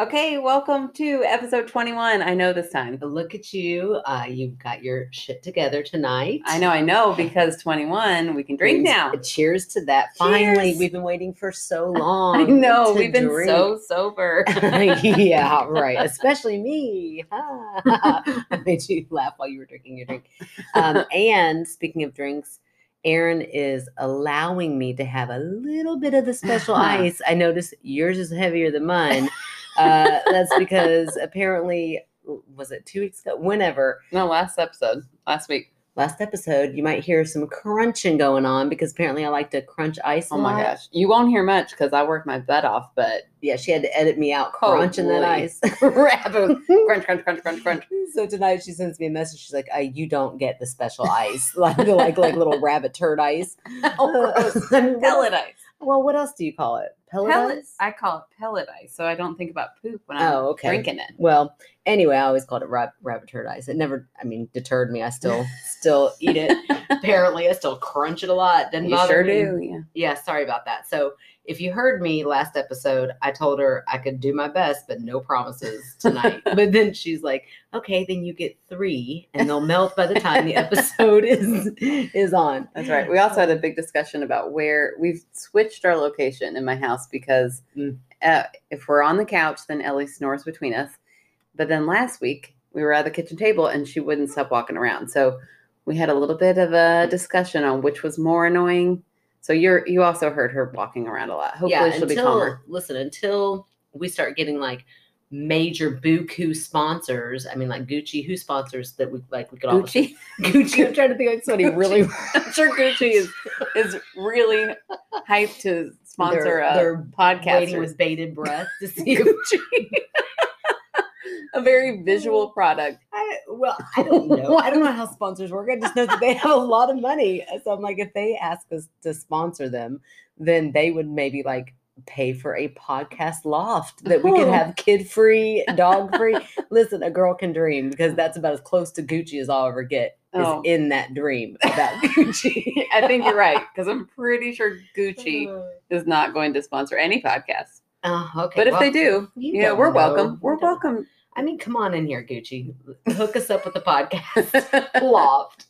Okay, welcome to episode 21. I know this time. Look at you. Uh, you've got your shit together tonight. I know, I know, because 21, we can drink now. Cheers to that. Finally, we've been waiting for so long. I know, we've been drink. so sober. yeah, right. Especially me. I made you laugh while you were drinking your drink. Um, and speaking of drinks, Aaron is allowing me to have a little bit of the special ice. I noticed yours is heavier than mine. Uh, that's because apparently, was it two weeks ago? Whenever no, last episode, last week. last episode, you might hear some crunching going on because apparently I like to crunch ice. Oh my lot. gosh. You won't hear much because I work my butt off, but Yeah, she had to edit me out crunching that ice. rabbit. crunch, crunch, crunch, crunch, crunch. So tonight she sends me a message. She's like, I, "You don't get the special ice, like like like little rabbit turd ice." Oh, gross. I mean, what Pellet ice. Well, what else do you call it? Pellet, Pellet. ice? I call it pellet ice, so I don't think about poop when I'm Oh, okay. drinking it. Well, anyway, I always called it rab- rabbit turd ice. It never, I mean, deterred me. I still still eat it. Apparently, I still crunch it a lot. Doesn't You bother sure me. do, yeah. Yeah, sorry about that. So if you heard me last episode, I told her I could do my best, but no promises tonight. but then she's like, "Okay, then you get three, and they'll melt by the time the episode is is on." That's right. We also had a big discussion about where we've switched our location in my house because Mm. uh, if we're on the couch, then Ellie snores between us. But then last week we were at the kitchen table and she wouldn't stop walking around. So we had a little bit of a discussion on which was more annoying. So you're you also heard her walking around a lot. Hopefully yeah, she'll be until calmer. listen until we start getting like major buku sponsors. I mean, like Gucci, who sponsors that we like? We could all Gucci. Gucci. I'm trying to think of somebody really. I'm sure Gucci is is really hyped to sponsor They're- a they're podcast. waiting with bated breath to see if a very visual oh, product. I, well, I don't know. I don't know how sponsors work. I just know that they have a lot of money. So I'm like, if they ask us to sponsor them, then they would maybe like pay for a podcast loft that we could Oh. have kid free, dog free. Listen, a girl can dream because that's about as close to Gucci as I'll ever get. Is Oh. in that dream about Gucci. I think you're right because I'm pretty sure Gucci is not going to sponsor any podcast. Oh, okay. But if well, they do, you you know, we're know. welcome. We're welcome. I mean, come on in here, Gucci. Hook us up with the podcast. loft.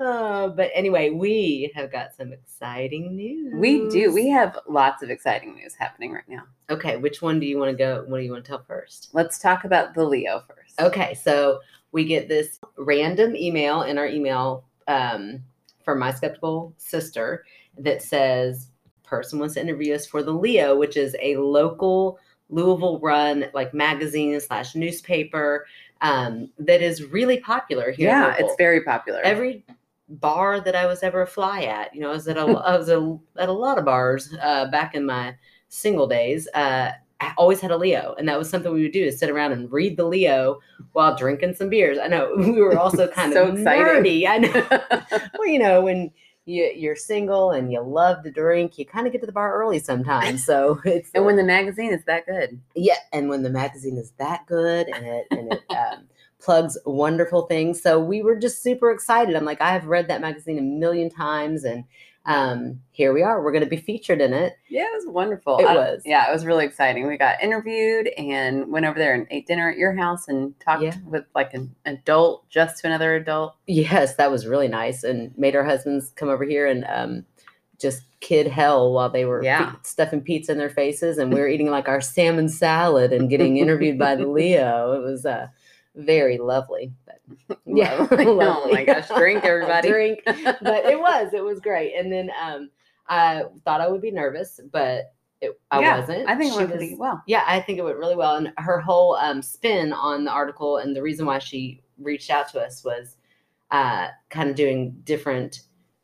Uh, but anyway, we have got some exciting news. we do. We have lots of exciting news happening right now. okay. Which one do you want to go? What do you want to tell first? Let's talk about the Leo first. Okay, so we get this random email in our email um, from my skeptical sister that says, "Person wants to interview us for the Leo, which is a local Louisville run like magazine slash newspaper um, that is really popular here. Yeah, it's very popular. every bar that I was ever a fly at. You know, I was at a, I was a, at a lot of bars uh, back in my single days. Uh, I always had a Leo, and that was something we would do: is sit around and read the Leo while drinking some beers. I know we were also kind So of exciting. nerdy. I know. well, you know when. You, you're single and you love to drink. You kind of get to the bar early sometimes, so it's and when the magazine is that good, yeah, and when the magazine is that good and it and it um, plugs wonderful things, so we were just super excited. I'm like, I have read that magazine a million times, and um, here we are. We're going to be featured in it. yeah, it was wonderful. It I- was. Yeah, it was really exciting. We got interviewed and went over there and ate dinner at your house and talked Yeah. with like an adult, just to another adult. Yes, that was really nice, and made our husbands come over here and um, just kid hell while they were Yeah. stuffing pizza in their faces, and we were eating like our salmon salad and getting interviewed by the Leo. It was uh, very lovely. Yeah, Lovely. Oh my gosh, drink, everybody. drink. But it was, it was great. And then um, I thought I would be nervous, but it, I Yeah, wasn't. I think it She went was- pretty well. Yeah, I think it went really well. And her whole um, spin on the article and the reason why she reached out to us was uh, kind of doing different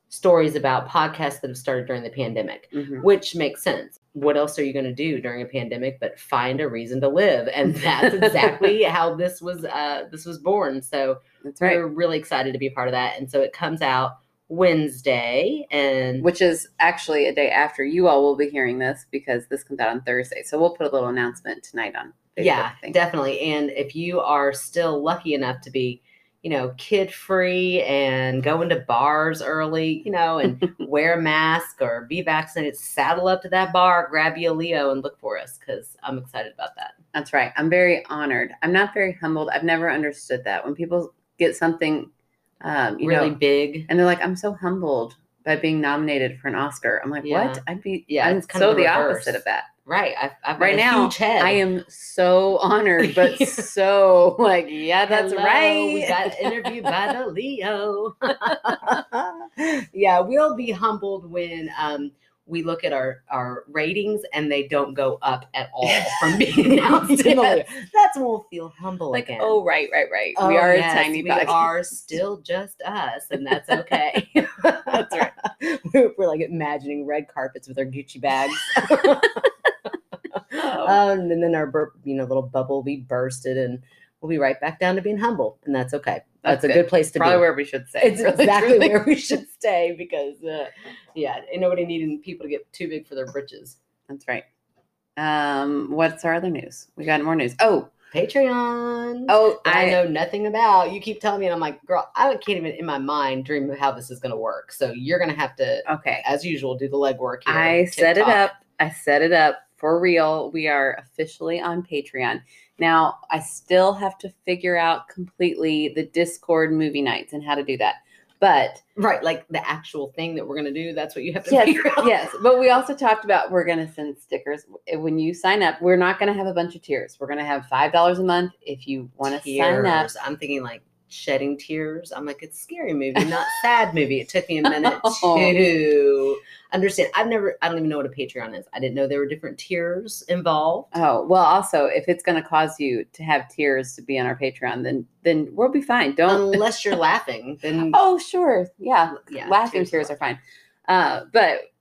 stories about podcasts that have started during the pandemic, Mhm. which makes sense. What else are you going to do during a pandemic but find a reason to live? And that's exactly how this was uh, this was born. So That's right. we're really excited to be part of that. And so it comes out Wednesday, and Which is actually a day after you all will be hearing this because this comes out on Thursday. So we'll put a little announcement tonight on Facebook. yeah, definitely. And if you are still lucky enough to be you know, kid free and go into bars early, you know, and wear a mask or be vaccinated, saddle up to that bar, grab you a Leo and look for us because I'm excited about that. That's right. I'm very honored. I'm not very humbled. I've never understood that when people get something, um, you really know, big. and they're like, "I'm so humbled by being nominated for an Oscar." I'm like, Yeah. "What?" I'd be Yeah, I'm it's kind so of the the opposite of that. Right. I've, I've Right now. I am so honored, but so like, yeah, that's Hello, right. We got interviewed by the Leo. yeah, we'll be humbled when um, we look at our, our ratings and they don't go up at all from being announced. Yes. That's when we'll feel humble like, again. oh, right, right, right. Oh, we are yes, a tiny bit. we podcast. are still just us, and that's okay. That's right. We're, we're like imagining red carpets with our Gucci bags. Um, and then our bur- you know little bubble will be bursted, and we'll be right back down to being humble, and that's okay. That's, That's a good. good place to Probably be. where we should say. it's really, exactly truly. where we should stay because, uh, yeah, ain't nobody needing people to get too big for their britches. That's right. Um, what's our other news? We got more news. Oh, Patreon. oh, I, I know nothing about. You keep telling me, and I'm like, girl, I can't even in my mind dream of how this is going to work. So you're going to have to, okay. as usual, do the legwork. Here. I set it up. I set it up for real. We are officially on Patreon. Now, I still have to figure out completely the Discord movie nights and how to do that. But right? Like the actual thing that we're going to do. That's what you have to yes, figure out. yes, but we also talked about we're going to send stickers when you sign up. We're not going to have a bunch of tiers. We're going to have five dollars a month if you want to sign up. I'm thinking like shedding tears. I'm like, it's a scary movie, not sad movie. It took me a minute Oh. to understand. I've never, I don't even know what a Patreon is. I didn't know there were different tiers involved. Oh well, also if it's going to cause you to have tears to be on our Patreon, then then we'll be fine. Don't. Unless you're laughing, then oh sure, yeah, yeah, laughing tears tears are fine. Uh, but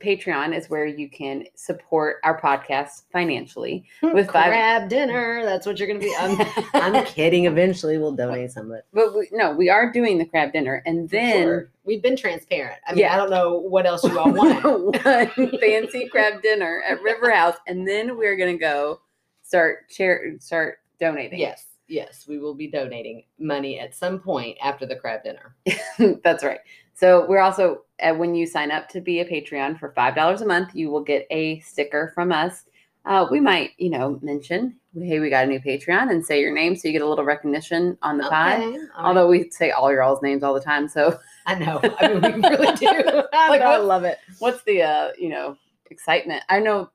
Patreon is where you can support our podcast financially. Hmm, with five- crab dinner. That's what you're gonna be. I'm, I'm kidding. Eventually, we'll donate some of it. But we, no, we are doing the crab dinner, and then Sure. we've been transparent. I mean, Yeah. I don't know what else you all want. one fancy crab dinner at River House, and then we're gonna go start share start donating. yes, yes, we will be donating money at some point after the crab dinner. That's right. So we're also uh, when you sign up to be a Patreon for five dollars a month, you will get a sticker from us. Uh, we might, you know, mention, hey, we got a new Patreon, and say your name so you get a little recognition on the pod. Okay, right. Although we say all your all's names all the time, so I know, I mean, we really do. Like, like, I love it. what's the uh, you know excitement? I know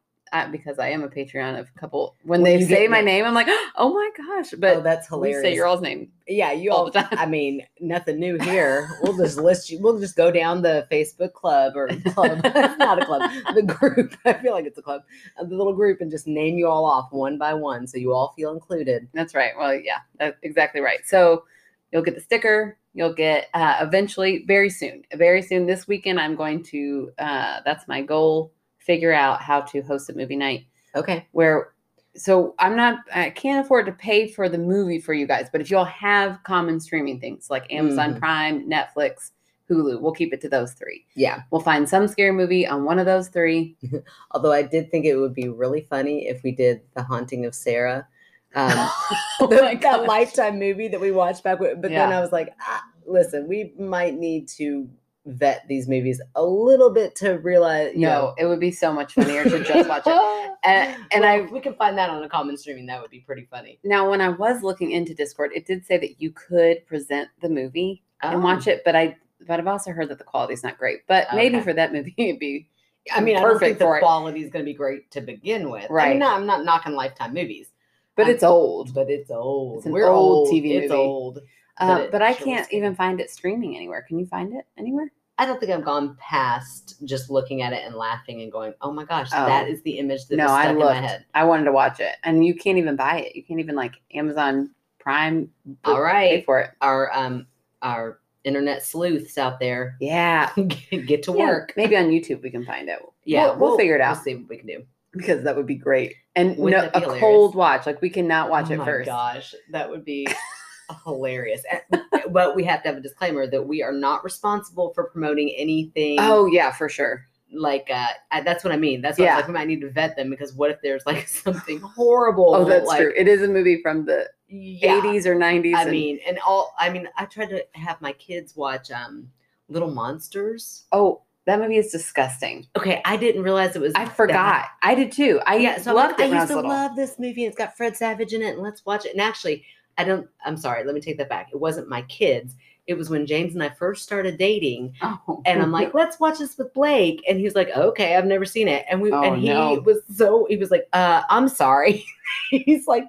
because I am a Patreon of a couple. When When they say my name, I'm like, oh my gosh! But oh, that's we hilarious. say your all's name. yeah, you all all. the time. I mean, nothing new here. We'll just list you. We'll just go down the Facebook club or club. it's not a club. The group. I feel like it's a club. uh, The little group, and just name you all off one by one, so you all feel included. That's right. Well, yeah, that's exactly right. So you'll get the sticker. You'll get uh, eventually, very soon, very soon this weekend. I'm going to. Uh, that's my goal. Figure out how to host a movie night Okay. where. So I'm not. I can't afford to pay for the movie for you guys. But if y'all have common streaming things like Amazon Mhm. Prime, Netflix, Hulu, we'll keep it to those three. Yeah. We'll find some scary movie on one of those three. Although I did think it would be really funny if we did the haunting of Sarah. Um, Oh the- that lifetime movie that we watched back with, but then I was like, ah, listen, we might need to vet these movies a little bit to realize. You No, it would be so much funnier to just watch it. And, and Well, I we can find that on a common streaming, that would be pretty funny. Now, when I was looking into Discord, it did say that you could present the movie and Oh. watch it, but I but I've also heard that the quality is not great. But maybe for that movie, it'd be I mean, I don't perfect think the quality is going to be great to begin with. I Right. mean, no, I'm not knocking Lifetime movies, but Um, it's old. but it's old. It's an We're old old TV It's movie. old. Uh, but but I sure can't even find it streaming anywhere. Can you find it anywhere? I don't think I've gone past just looking at it and laughing and going, "Oh my gosh, Oh. that is the image that no, I in my looked. head." I wanted to watch it, and you can't even buy it. You can't even like Amazon Prime. All pay for it. our um our internet sleuths out there, Yeah, get to Yeah, work. Maybe on YouTube we can find it. Yeah, we'll, we'll figure it out We'll see what we can do. because that would be great. And Wouldn't no, be a hilarious? cold watch. Like we cannot watch oh it my first. gosh, that would be hilarious. But we have to have a disclaimer that we are not responsible for promoting anything. Oh yeah, for sure. like uh, I- that's what I mean. That's was Yeah. like we might need to vet them because what if there's like something horrible? Oh, that's like, true. It is a movie from the Yeah. 80s or 90s. I and- mean, and all I mean, I tried to have my kids watch um Little Monsters. oh, that movie is disgusting. Okay, I didn't realize it was. I that- forgot. I did too. I Yeah, so loved like, it I I used to little. love this movie. It's got Fred Savage in it, and let's watch it. And actually, I don't. I'm sorry. Let me take that back. It wasn't my kids. It was when James and I first started dating, Oh. and I'm like, let's watch this with Blake. And he's like, okay, I've never seen it. And we Oh, and he no. was so he was like, uh, I'm sorry. he's like,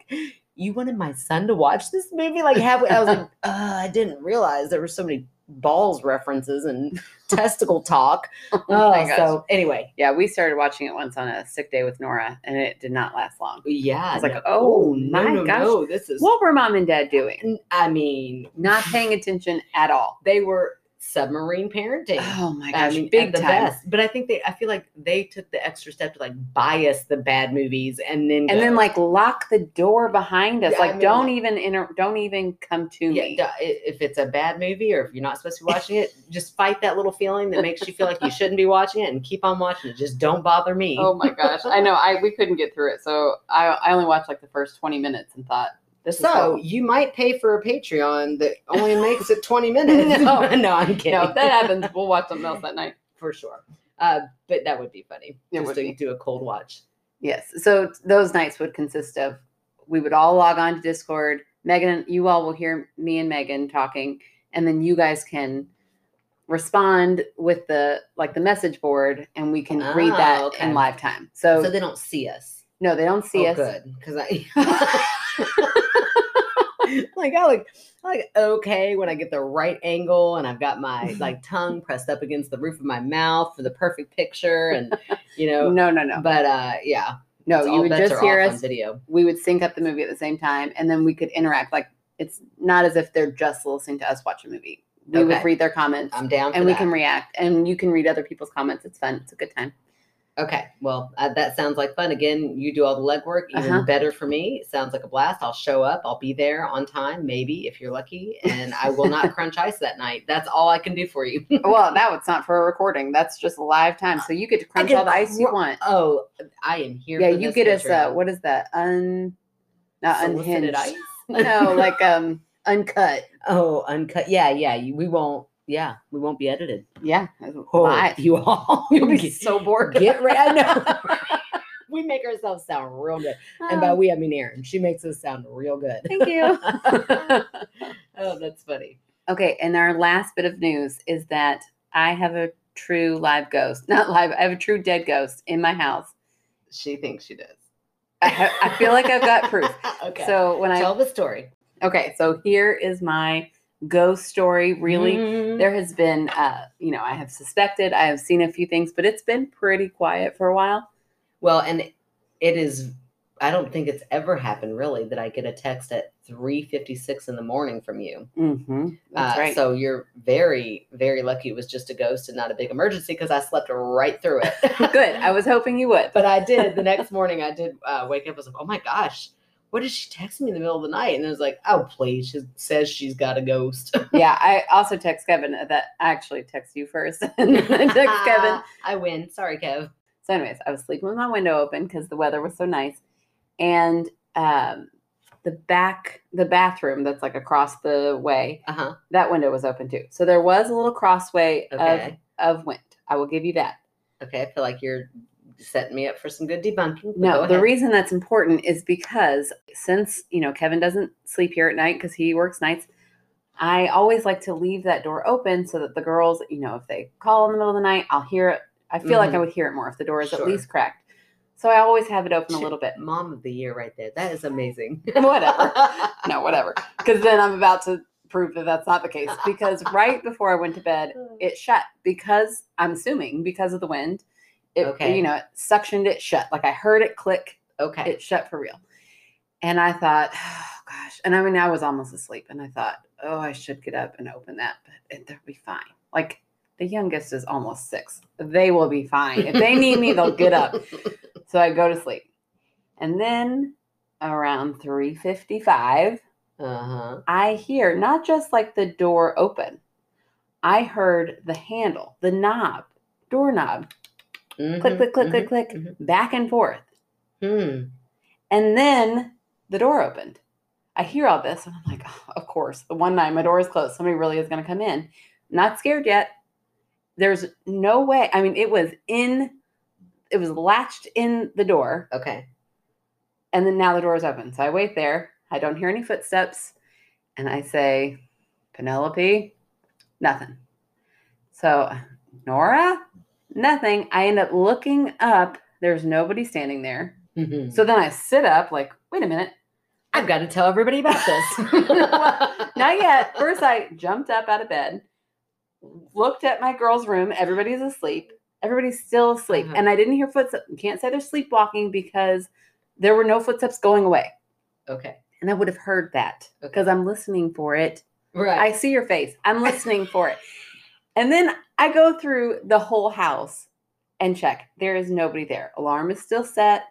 you wanted my son to watch this movie? Like, have I was like, uh, I didn't realize there were so many balls references and testicle talk. oh Oh, gosh. so anyway, yeah, we started watching it once on a sick day with Nora, and it did not last long. yeah. I was like, no- oh, no, my no, gosh. no, this is. What were mom and dad doing? I mean, Not paying attention at all. they were submarine parenting. Oh my I gosh, mean, big the time. best. But I think they, I feel like they took the extra step to like bias the bad movies and then And then like lock the door behind us. Yeah, I like mean, don't even inter- don't even come to yeah, me. if it's a bad movie or if you're not supposed to be watching it, just fight that little feeling that makes you feel like you shouldn't be watching it and keep on watching it. Just don't bother me. Oh my gosh, I know. I we couldn't get through it, so I I only watched like the first twenty minutes and thought this so you might pay for a Patreon that only makes it 20 minutes. No. no, I'm kidding. No, if that happens, we'll watch something else that night. for sure. Uh, but that would be funny. It just to do a cold watch. Yes. So those nights would consist of we would all log on to Discord. Megan, you all will hear me and Megan talking, and then you guys can respond with the like the message board, and we can read Oh, that okay. in live time. So, So they don't see us. no, they don't see oh, us. good because I like I like I like okay when I get the right angle and I've got my like tongue pressed up against the roof of my mouth for the perfect picture and you know No, no, no, but uh yeah no. You would just hear us. video We would sync up the movie at the same time, and then we could interact. Like it's not as if they're just listening to us watch a movie. We would read their comments, I'm down and we that. can react, and you can read other people's comments. It's fun. It's a good time. Okay well uh, that sounds like fun again you do all the legwork even Uh-huh. better for me it sounds like a blast I'll show up I'll be there on time maybe if you're lucky and I will not crunch ice that night that's all I can do for you well, that was not for a recording. That's just live time. So you get to crunch all the ice you want. oh I am here Yeah, you get us. Uh, what is that? Un, not Solicited unhinged. ice? no, like um, uncut. Oh, uncut. Yeah, yeah. you- We won't. Yeah, we won't be edited. Yeah, Oh, live. you all. You'll be so bored. get ready. I know. we make ourselves sound real good, and by Oh, we I mean Erin. She makes us sound real good. thank you. oh, that's funny. okay, and our last bit of news is that I have a true live ghost. Not live. I have a true dead ghost in my house. She thinks she does. I, I feel like I've got proof. okay. So when I tell the story. okay, so here is my ghost story. Really, Mm. there has been uh you know i have suspected i have seen a few things but it's been pretty quiet for a while Well, and it is. I don't think it's ever happened really that I get a text at three fifty six in the morning from you. mm-hmm. that's Uh, right So you're very, very lucky it was just a ghost and not a big emergency because I slept right through it. good i was hoping you would but I did. The next morning, I did uh, wake up. I was like, oh my gosh, what did she text me in the middle of the night? And it was like, oh, please. She says she's got a ghost. yeah i also text kevin that I actually text you first and then i text kevin I win. Sorry, Kev. so anyways i was sleeping with my window open because the weather was so nice and um the back the bathroom that's like across the way Uh huh. that window was open too so there was a little crossway Okay. of of wind i will give you that Okay. I feel like you're setting me up for some good debunking. No, the reason that's important is because since, you know, Kevin doesn't sleep here at night because he works nights, I always like to leave that door open so that the girls, you know, if they call in the middle of the night, I'll hear it. I feel like I mm-hmm. would hear it more if the door is Sure. at least cracked. So I always have it open a little bit. Mom of the year right there. That is amazing. Whatever. No, whatever. Because then I'm about to prove that that's not the case. Because right before I went to bed, it shut because I'm assuming because of the wind. It, Okay. you know, it suctioned it shut. Like I heard it click okay. it shut for real. And I thought, oh gosh. And I mean, I was almost asleep and I thought, oh, I should get up and open that, but it, they'll be fine. Like the youngest is almost six. They will be fine. If they need me, they'll get up. So I go to sleep. And then around 355, Uh huh. I hear not just like the door open. I heard the handle, the knob, doorknob, click, click, click, click, click, mhm. back and forth. Hmm. And then the door opened. I hear all this and I'm like, oh, of course, the one night my door is closed, somebody really is going to come in. Not scared yet. There's no way. I mean, it was in, it was latched in the door, Okay. and then now the door is open. So I wait there. I don't hear any footsteps, and I say, Penelope, nothing. So Nora, nothing. I end up looking up. There's nobody standing there. Mhm. So then I sit up, like, wait a minute. I've got to tell everybody about this. Not yet. First, I jumped up out of bed, looked at my girl's room. Everybody's asleep. Everybody's still asleep. Uh-huh. And I didn't hear footsteps. Can't say they're sleepwalking because there were no footsteps going away. okay. And I would have heard that Okay. because I'm listening for it. Right. I see your face. I'm listening for it. And then I go through the whole house and check. There is nobody there. Alarm is still set.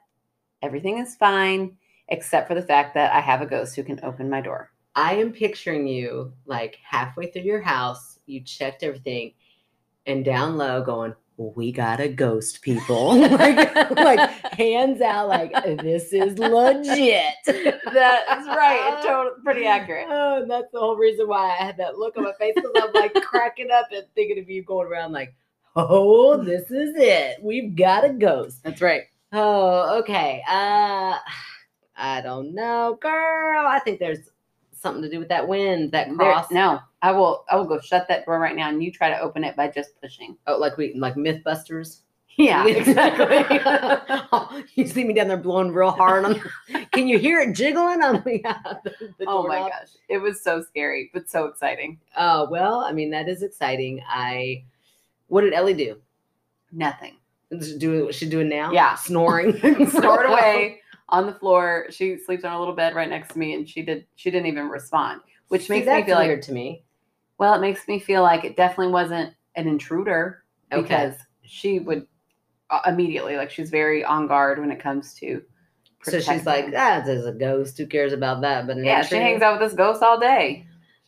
Everything is fine, except for the fact that I have a ghost who can open my door. I am picturing you like halfway through your house, you checked everything, and down low going, we got a ghost, people. like, like hands out, like this is legit. That is right. it's Total, pretty accurate. Oh, and that's the whole reason why I had that look on my face because I'm like cracking up and thinking of you going around like, oh, this is it. We've got a ghost. That's right. Oh, okay. Uh I don't know, girl. I think there's something to do with that wind, that There- cross. no, I will. I will go shut that door right now, and you try to open it by just pushing. Oh, like we like MythBusters. Yeah, exactly. Oh, you see me down there blowing real hard. On, can you hear it jiggling? Yeah, uh, the, the oh my gosh, it was so scary, but so exciting. Oh well, I mean that is exciting. I. What did Ellie do? Nothing. Do what she's doing now? Yeah. snoring, Snored away on the floor. She sleeps on a little bed right next to me, and she did. She didn't even respond, which See, makes me feel like weird to me. Well, it makes me feel like it definitely wasn't an intruder Okay. because she would uh, immediately, like, she's very on guard when it comes to. So she's like, ah, there's a ghost. Who cares about that? But yeah, she hangs out with this ghost all day.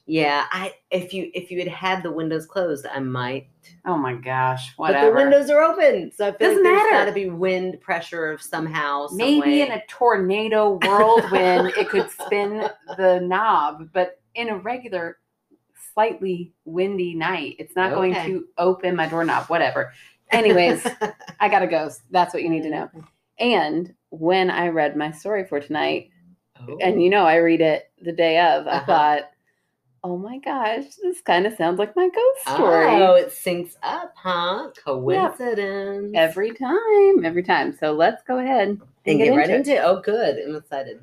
Yeah, I if you if you had had the windows closed, I might. Oh my gosh, whatever. But the windows are open, so I feel Doesn't like there's matter. got to be wind pressure of somehow. Some Maybe way. in a tornado whirlwind, it could spin the knob, but in a regular, slightly windy night, it's not going to open my doorknob. Whatever. Anyways, I got a ghost. That's what you need to know. And when I read my story for tonight, Oh. and you know I read it the day of, I Uh-huh. thought, oh my gosh, this kind of sounds like my ghost story. Oh, it syncs up, huh? Coincidence. Every time, every time. So let's go ahead and, and get, right it. into it. Oh, good. I'm excited.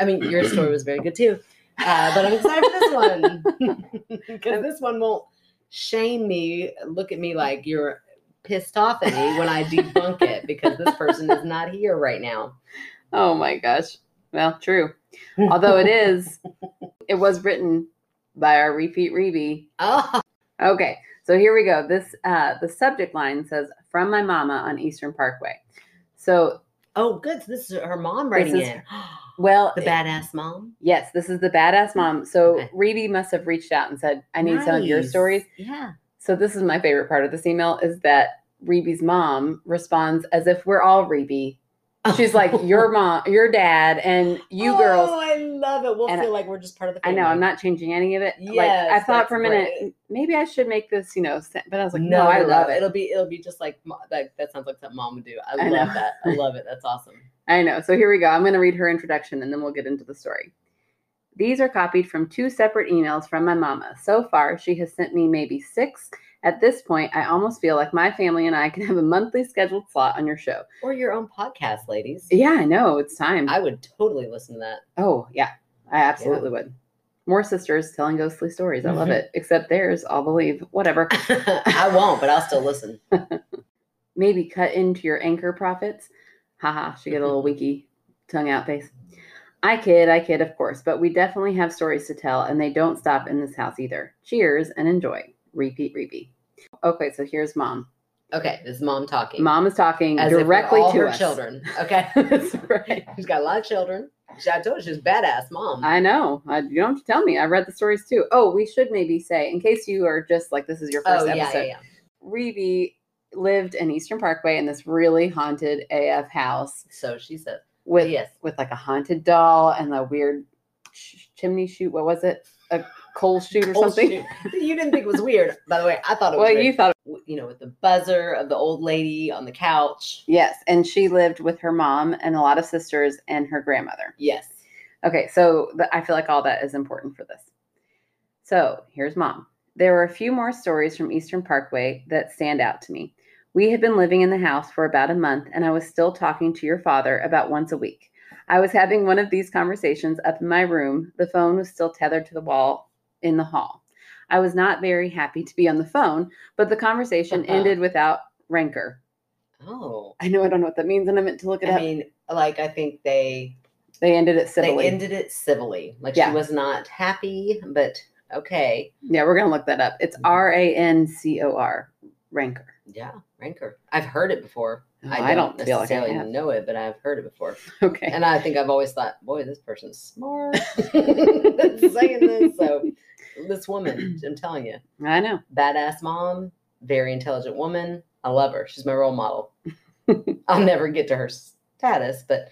I mean, your story was very good too, uh, but I'm excited for this one because this one won't shame me. Look at me like you're pissed off at me when I debunk it because this person is not here right now. Oh my gosh. Well, true. Although it is, it was written by our repeat Reby. Oh, Okay, so here we go. This uh the subject line says from my mama on Eastern Parkway. So oh, good. So this is her mom writing is it. well the badass mom. yes, this is the badass mom. So Okay. Reby must have reached out and said, I need some of your stories. Yeah. So this is my favorite part of this email is that Reby's mom responds as if we're all Reby. She's like, Your mom, your dad, and you oh, girls. Oh, I love it. We'll And feel like we're just part of the family. I know I'm not changing any of it. like I thought for a minute, great. maybe I should make this, you know, but I was like, no, no, I love no. it. It'll be it'll be just like like that sounds like something mom would do. I, I love know. that. I love it. That's awesome. I know. So here we go. I'm going to read her introduction and then we'll get into the story. These are copied from two separate emails from my mama. So far, she has sent me maybe six. At this point, I almost feel like my family and I can have a monthly scheduled slot on your show. Or your own podcast, ladies. Yeah, I know. It's time. I would totally listen to that. oh, yeah. I absolutely would. More sisters telling ghostly stories. I love mm-hmm. it. Except theirs, I'll believe. Whatever. I won't, but I'll still listen. Maybe cut into your anchor profits. Haha, she got a little mm-hmm. wiki tongue out face. I kid, I kid, of course, but we definitely have stories to tell, and they don't stop in this house either. Cheers and enjoy. Repeat, repeat. Okay, so here's mom. Okay, this is mom talking. Mom is talking As directly to her us. children. Okay. Right. She's got a lot of children. She, I told you she's a badass mom. I know. I, you don't have to tell me. I read the stories too. Oh, we should maybe say, in case you are just like this is your first oh yeah, episode. yeah, yeah. Lived in Eastern Parkway in this really haunted AF house So she said, with yes. with like a haunted doll and a weird ch- chimney chute. What was it? A coal chute or something? shoot. You didn't think it was weird. By the way, I thought it was Well, weird. you thought W- you know, with the buzzer of the old lady on the couch. yes, and she lived with her mom and a lot of sisters and her grandmother. Yes. Okay, so the, I feel like all that is important for this. So here's mom. There were a few more stories from Eastern Parkway that stand out to me. We had been living in the house for about a month, and I was still talking to your father about once a week. I was having one of these conversations up in my room. The phone was still tethered to the wall in the hall. I was not very happy to be on the phone, but the conversation Uh-huh. ended without rancor. Oh. I know I don't know what that means, and I meant to look it I up. mean, like I think they they ended it civilly. they ended it civilly. Like Yeah. she was not happy, but okay. yeah, we're gonna look that up. It's R A N C O R, rancor. Yeah, rancor. I've heard it before. Oh, I I don't, don't like I necessarily have. know it, but I've heard it before. Okay. And I think I've always thought, boy, this person's smart saying this. So this woman, I'm telling you, I know. badass mom, very intelligent woman. I love her. She's my role model. I'll never get to her status, but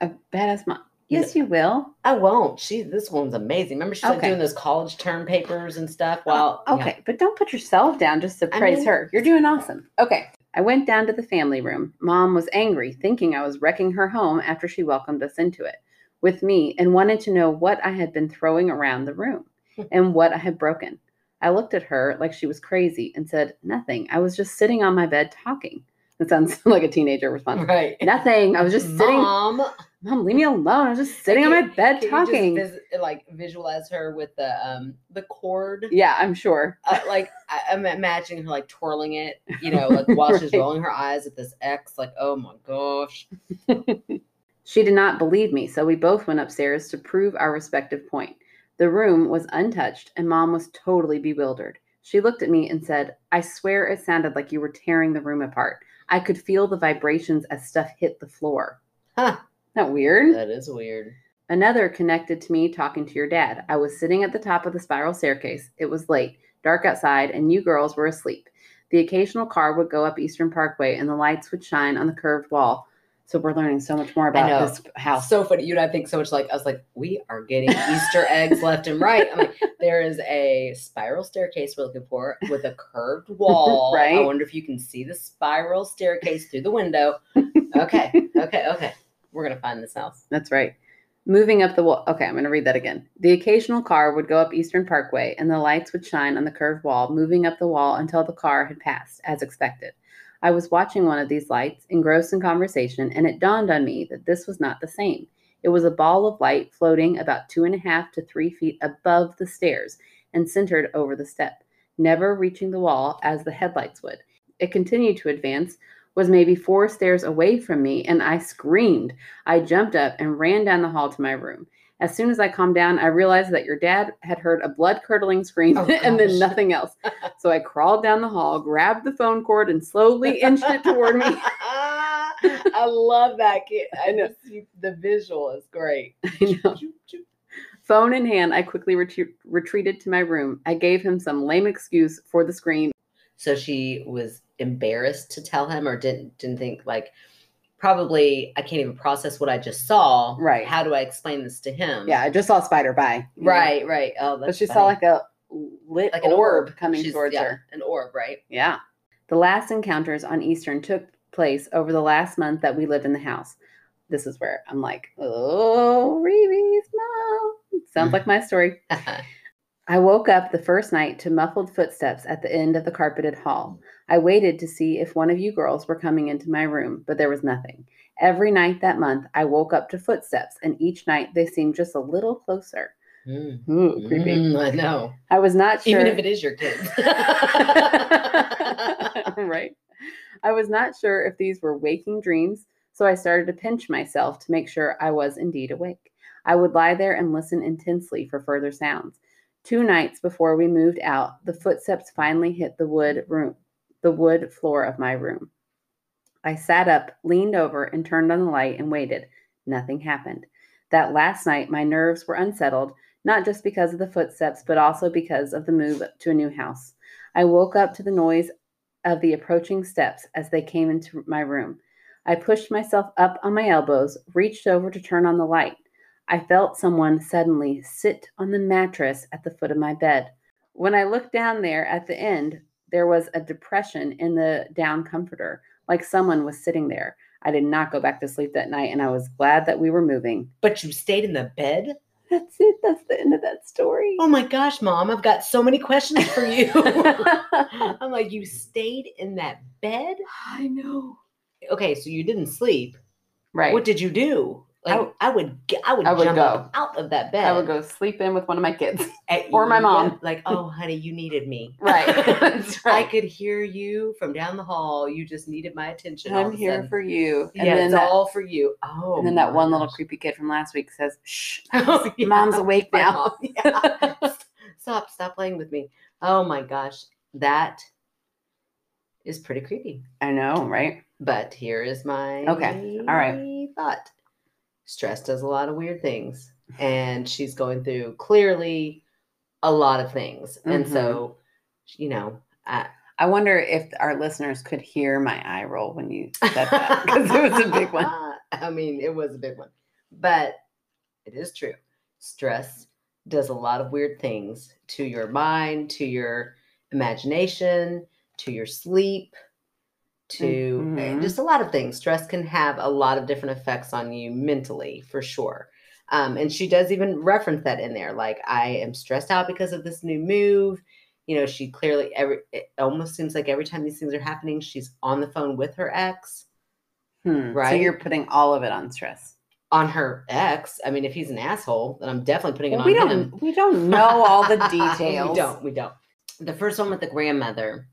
A badass mom. Yes, you will. I won't. She this woman's amazing. Remember she's like doing those college term papers and stuff. Well, oh, yeah. okay, but don't put yourself down just to I praise mean- her. You're doing awesome. Okay. I went down to the family room. Mom was angry, thinking I was wrecking her home after she welcomed us into it with me and wanted to know what I had been throwing around the room and what I had broken. I looked at her like she was crazy and said, Nothing. I was just sitting on my bed talking. That sounds like a teenager response. right. Nothing. I was just sitting. Mom, Mom, leave me alone. I was just sitting on my bed can you talking. just vis- like visualize her with the um the cord. yeah, I'm sure. Uh, like I, I'm imagining her like twirling it, you know, like while she's rolling her eyes at this X. Like, oh my gosh. She did not believe me, so we both went upstairs to prove our respective point. The room was untouched, and Mom was totally bewildered. She looked at me and said, I swear it sounded like you were tearing the room apart. I could feel the vibrations as stuff hit the floor. Huh. Not weird? That is weird. Another connected to me talking to your dad. I was sitting at the top of the spiral staircase. It was late, dark outside, and you girls were asleep. The occasional car would go up Eastern Parkway, and the lights would shine on the curved wall. So we're learning so much more about this house. So funny. You and I think so much like I was like, we are getting Easter eggs left and right. I'm like, there is a spiral staircase we're looking for with a curved wall. Right. I wonder if you can see the spiral staircase through the window. Okay. Okay. Okay. We're gonna find this house. That's right. Moving up the wall. Okay, I'm going to read that again. The occasional car would go up Eastern Parkway, and the lights would shine on the curved wall, moving up the wall until the car had passed, as expected. I was watching one of these lights, engrossed in conversation, and it dawned on me that this was not the same. It was a ball of light floating about two and a half to three feet above the stairs and centered over the step, never reaching the wall as the headlights would. It continued to advance, was maybe four stairs away from me, and I screamed. I jumped up and ran down the hall to my room. As soon as I calmed down, I realized that your dad had heard a blood curdling scream Oh, and then nothing else. So I crawled down the hall, grabbed the phone cord, and slowly inched it toward me. I love that kid. I know the visual is great. I know. Phone in hand, I quickly retreat retreated to my room. I gave him some lame excuse for the scream. So she was embarrassed to tell him, or didn't didn't think like probably I can't even process what I just saw. Right. How do I explain this to him? Yeah, I just saw Spider by. you know. Right. Right. Oh, that's But she saw like a lit Like an orb, coming She's- towards yeah, her. An orb, right? Yeah. The last encounters on Eastern took place over the last month that we lived in the house. This is where I'm like, oh, Reby's mom. Sounds mm-hmm. like my story. I woke up the first night to muffled footsteps at the end of the carpeted hall. I waited to see if one of you girls were coming into my room, but there was nothing. Every night that month, I woke up to footsteps, and each night they seemed just a little closer. Mm. Ooh, creepy. Mm, I know. I was not sure. Even if it is your kids. right. I was not sure if these were waking dreams, so I started to pinch myself to make sure I was indeed awake. I would lie there and listen intensely for further sounds. Two nights before we moved out, the footsteps finally hit the wood room, the wood floor of my room. I sat up, leaned over, and turned on the light and waited. Nothing happened. That last night, my nerves were unsettled, not just because of the footsteps, but also because of the move to a new house. I woke up to the noise of the approaching steps as they came into my room. I pushed myself up on my elbows, reached over to turn on the light. I felt someone suddenly sit on the mattress at the foot of my bed. When I looked down there at the end, there was a depression in the down comforter, like someone was sitting there. I did not go back to sleep that night, and I was glad that we were moving. But you stayed in the bed? That's it. That's the end of that story. Oh my gosh, mom, I've got so many questions for you. I'm like, you stayed in that bed? I know. Okay, so you didn't sleep. Right. What did you do? Like, w- I, would, I would, I would jump go. up out of that bed. I would go sleep in with one of my kids. or my mom. Like, oh, honey, you needed me. Right. That's I could hear you from down the hall. You just needed my attention. I'm here sudden. for you. And yeah, then it's that, all for you. Oh, and then that one little creepy kid from last week says, "Shh, Oh, yeah. mom's awake now." yeah. stop, stop playing with me. Oh my gosh, that is pretty creepy. I know, right? But here is my Okay, all right. thought. Stress does a lot of weird things, and she's going through clearly a lot of things, and Mm-hmm. so you know, I, I wonder if our listeners could hear my eye roll when you said that because it was a big one. I mean, it was a big one, but it is true. Stress does a lot of weird things to your mind, to your imagination, to your sleep, to Mhm. just a lot of things. Stress can have a lot of different effects on you mentally, for sure. Um, and she does even reference that in there. Like, I am stressed out because of this new move. You know, she clearly every it almost seems like every time these things are happening, she's on the phone with her ex Hmm. So Right. you're putting all of it on stress. on her ex. I mean, if he's an asshole, then I'm definitely putting it Well, on we don't. We don't know all the details. we don't. We don't. The first one with the grandmother,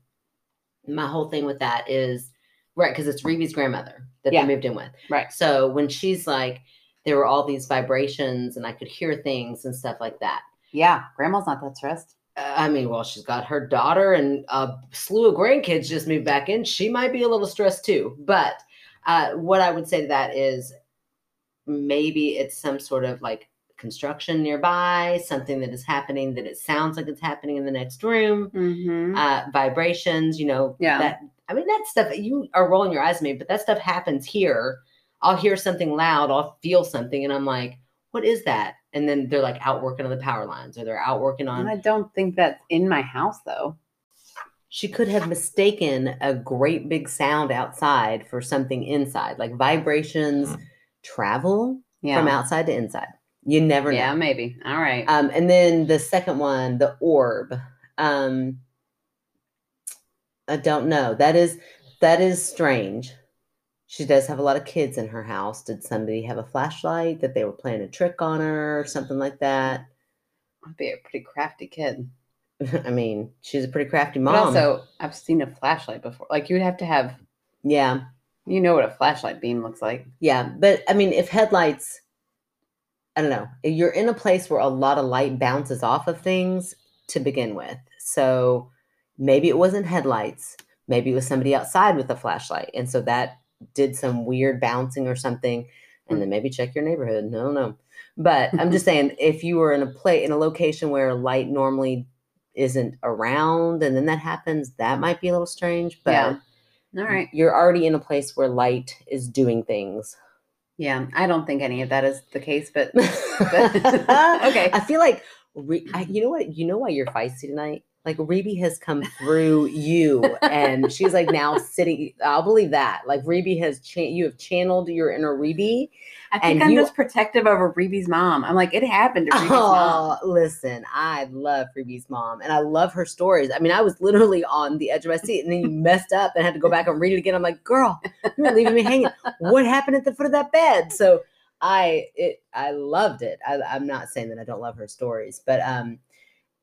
my whole thing with that is right because it's Reby's grandmother that Yeah. they moved in with. Right. So when she's like, there were all these vibrations and I could hear things and stuff like that. Yeah, grandma's not that stressed. Uh, I mean, well, she's got her daughter and a slew of grandkids just moved back in. She might be a little stressed too. But uh, what I would say to that is maybe it's some sort of like construction nearby, something that is happening that it sounds like it's happening in the next room, Mm-hmm. uh, vibrations, you know. Yeah. That I mean, that stuff you are rolling your eyes at me, but that stuff happens here. I'll hear something loud, I'll feel something, and I'm like, what is that? And then they're like out working on the power lines or they're out working on I don't think that's in my house though. she could have mistaken a great big sound outside for something inside like vibrations travel Yeah. from outside to inside you never know yeah, maybe. All right. um, and then the second one the orb um, i don't know that is that is strange she does have a lot of kids in her house did somebody have a flashlight that they were playing a trick on her or something like that I'd be a pretty crafty kid. i mean she's a pretty crafty But mom also, I've seen a flashlight before. Like you'd have to have, yeah you know what a flashlight beam looks like. Yeah, but I mean, if headlights, I don't know, you're in a place where a lot of light bounces off of things to begin with. So maybe it wasn't headlights, maybe it was somebody outside with a flashlight. And so that did some weird bouncing or something. And then maybe check your neighborhood. No, no. But I'm just saying, if you were in a play in a location where light normally isn't around and then that happens, that might be a little strange. But Yeah. All right. you're already in a place where light is doing things. Yeah, I don't think any of that is the case, but okay. I feel like Re- I, you know what? You know why you're feisty tonight? Like Reby has come through you, and she's like now sitting. I'll believe that. Like Reby has, cha- you have channeled your inner Reby. I think I'm you- just protective over Reby's mom. I'm like, it happened to mom. Oh, listen, I love Reby's mom, and I love her stories. I mean, I was literally on the edge of my seat, and then you messed up and had to go back and read it again. I'm like, girl, you're leaving me hanging. What happened at the foot of that bed? So I it I loved it. I, I'm not saying that I don't love her stories, but um,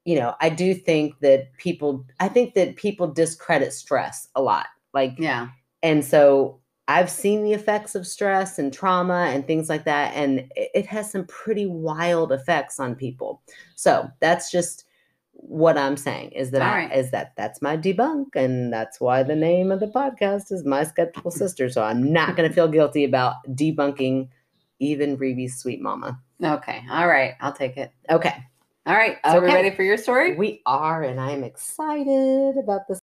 you know, I do think that people. I think that people discredit stress a lot. Like Yeah. and so I've seen the effects of stress and trauma and things like that, and it, has some pretty wild effects on people. So that's just what I'm saying is that I, right. is that that's my debunk, and that's why the name of the podcast is My Skeptical Sister. So I'm not going to feel guilty about debunking even Reby's sweet mama. Okay. All right. I'll take it. Okay, All right. So we're ready for your story? we are, and I am excited about this.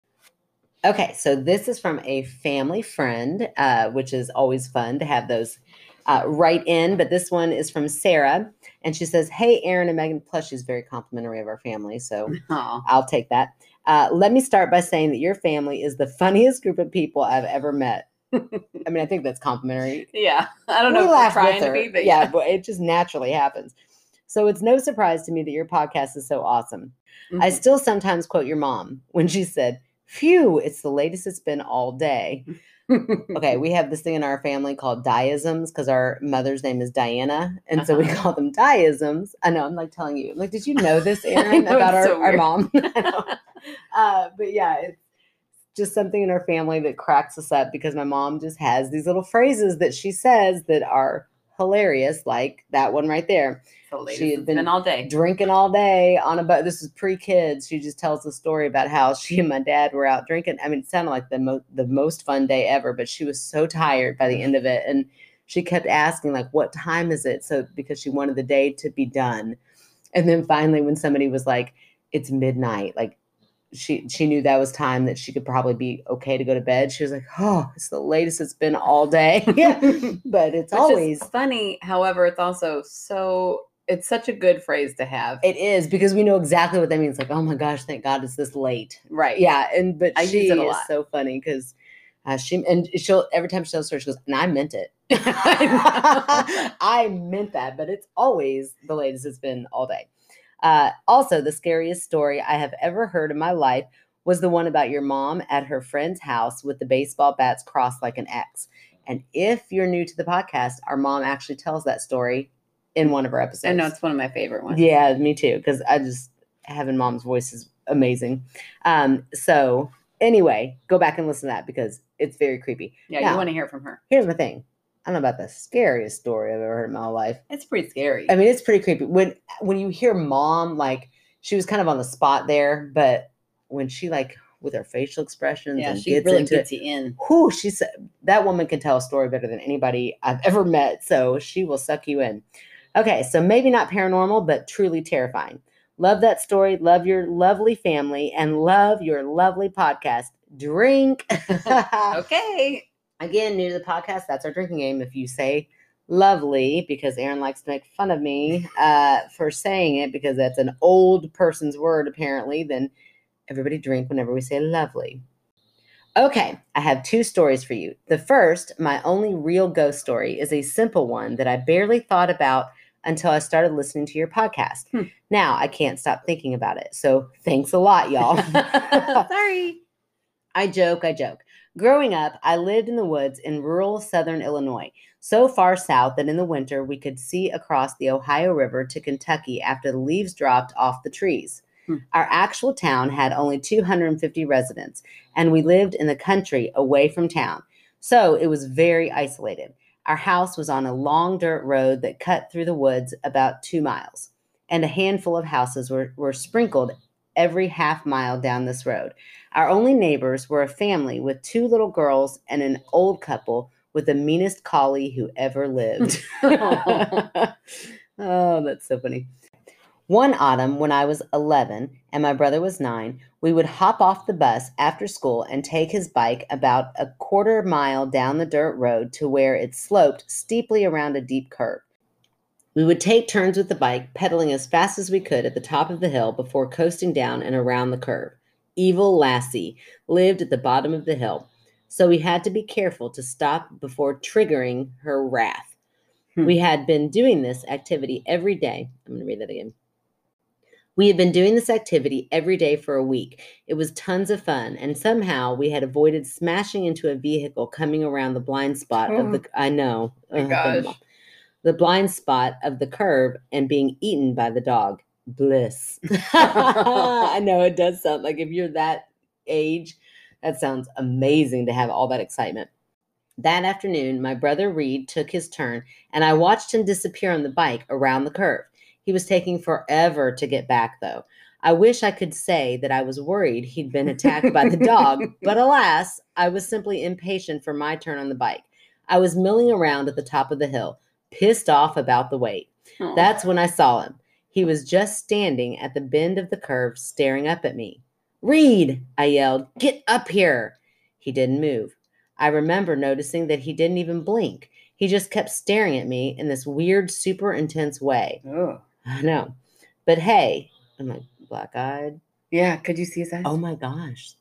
Okay, so this is from a family friend, uh, which is always fun to have those uh, write in, but this one is from Sarah. And she says, Hey, Aaron and Megan. Plus, she's very complimentary of our family. So Oh, I'll take that. Uh, let me start by saying that your family is the funniest group of people I've ever met. I mean, I think that's complimentary. yeah. I don't know We if we're laugh trying with to her. be, but yeah, yeah. but it just naturally happens. So it's no surprise to me that your podcast is so awesome. I Mhm. still sometimes quote your mom when she said, Phew, it's the latest it's been all day. Okay, we have this thing in our family called diisms because our mother's name is Diana. And so we Uh-huh. call them diisms. I know, I'm like telling you, like, did you know this, Erin, know, about our, so our mom? Uh, but yeah, it's just something in our family that cracks us up because my mom just has these little phrases that she says that are hilarious, like that one right there So She had been been all day. drinking all day on a boat. This is pre-kids. She just tells the story about how she and my dad were out drinking. I mean, it sounded like the mo- the most fun day ever, but she was so tired by the end of it, and she kept asking like, "What time is it?" So because she wanted the day to be done, and then finally, when somebody was like, "It's midnight," like. She she knew that was time that she could probably be okay to go to bed. She was like, "Oh, it's the latest it's been all day." but it's Which always funny. However, it's also so it's such a good phrase to have. It is because we know exactly what that means. Like, oh my gosh, thank God it's this late. right. Yeah, and but I use she it a is so funny because uh, she and she'll every time she tells story, she goes, and I meant it. I meant that, but it's always the latest it's been all day. Uh, also, the scariest story I have ever heard in my life was the one about your mom at her friend's house with the baseball bats crossed like an X. And if you're new to the podcast, our mom actually tells that story in one of her episodes. I know it's one of my favorite ones. Yeah, me too. Because I just having mom's voice is amazing. Um, so anyway, go back and listen to that because it's very creepy. Yeah, Now- you want to hear from her. Here's my thing. I don't know about the scariest story I've ever heard in my life. It's pretty scary. I mean, it's pretty creepy. When when you hear mom, like she was kind of on the spot there, but when she like with her facial expressions yeah, and she gets really into gets it, you in. whew, she said that woman can tell a story better than anybody I've ever met. So she will suck you in. Okay, so maybe not paranormal, but truly terrifying. Love that story. Love your lovely family and love your lovely podcast. Drink. Okay. Again, new to the podcast, that's our drinking game. If you say lovely, because Erin likes to make fun of me uh, for saying it, because that's an old person's word apparently, then everybody drink whenever we say lovely. Okay, I have two stories for you. The first, my only real ghost story, is a simple one that I barely thought about until I started listening to your podcast. Hmm. Now I can't stop thinking about it. So thanks a lot, y'all. Sorry. I joke, I joke. Growing up, I lived in the woods in rural southern Illinois, so far south that in the winter we could see across the Ohio River to Kentucky after the leaves dropped off the trees. Hmm. Our actual town had only 250 residents, and we lived in the country away from town, so it was very isolated. Our house was on a long dirt road that cut through the woods about two miles, and a handful of houses were, were sprinkled every half mile down this road. Our only neighbors were a family with two little girls and an old couple with the meanest collie who ever lived. oh, that's so funny. One autumn, when I was 11 and my brother was nine, we would hop off the bus after school and take his bike about a quarter mile down the dirt road to where it sloped steeply around a deep curve. We would take turns with the bike, pedaling as fast as we could at the top of the hill before coasting down and around the curve. Evil Lassie lived at the bottom of the hill, so we had to be careful to stop before triggering her wrath. Hmm. We had been doing this activity every day. I'm going to read that again. We had been doing this activity every day for a week. It was tons of fun, and somehow we had avoided smashing into a vehicle coming around the blind spot of the. I know. Oh gosh. The blind spot of the curve and being eaten by the dog. Bliss. I know it does sound like if you're that age, that sounds amazing to have all that excitement. That afternoon, my brother Reed took his turn and I watched him disappear on the bike around the curve. He was taking forever to get back, though. I wish I could say that I was worried he'd been attacked by the dog, but alas, I was simply impatient for my turn on the bike. I was milling around at the top of the hill, pissed off about the wait. That's when I saw him. He was just standing at the bend of the curve, staring up at me. Reed, I yelled, get up here. He didn't move. I remember noticing that he didn't even blink. He just kept staring at me in this weird, super intense way. Oh. I know. But hey, I'm like black eyed. Yeah. Could you see his eyes? Oh my gosh.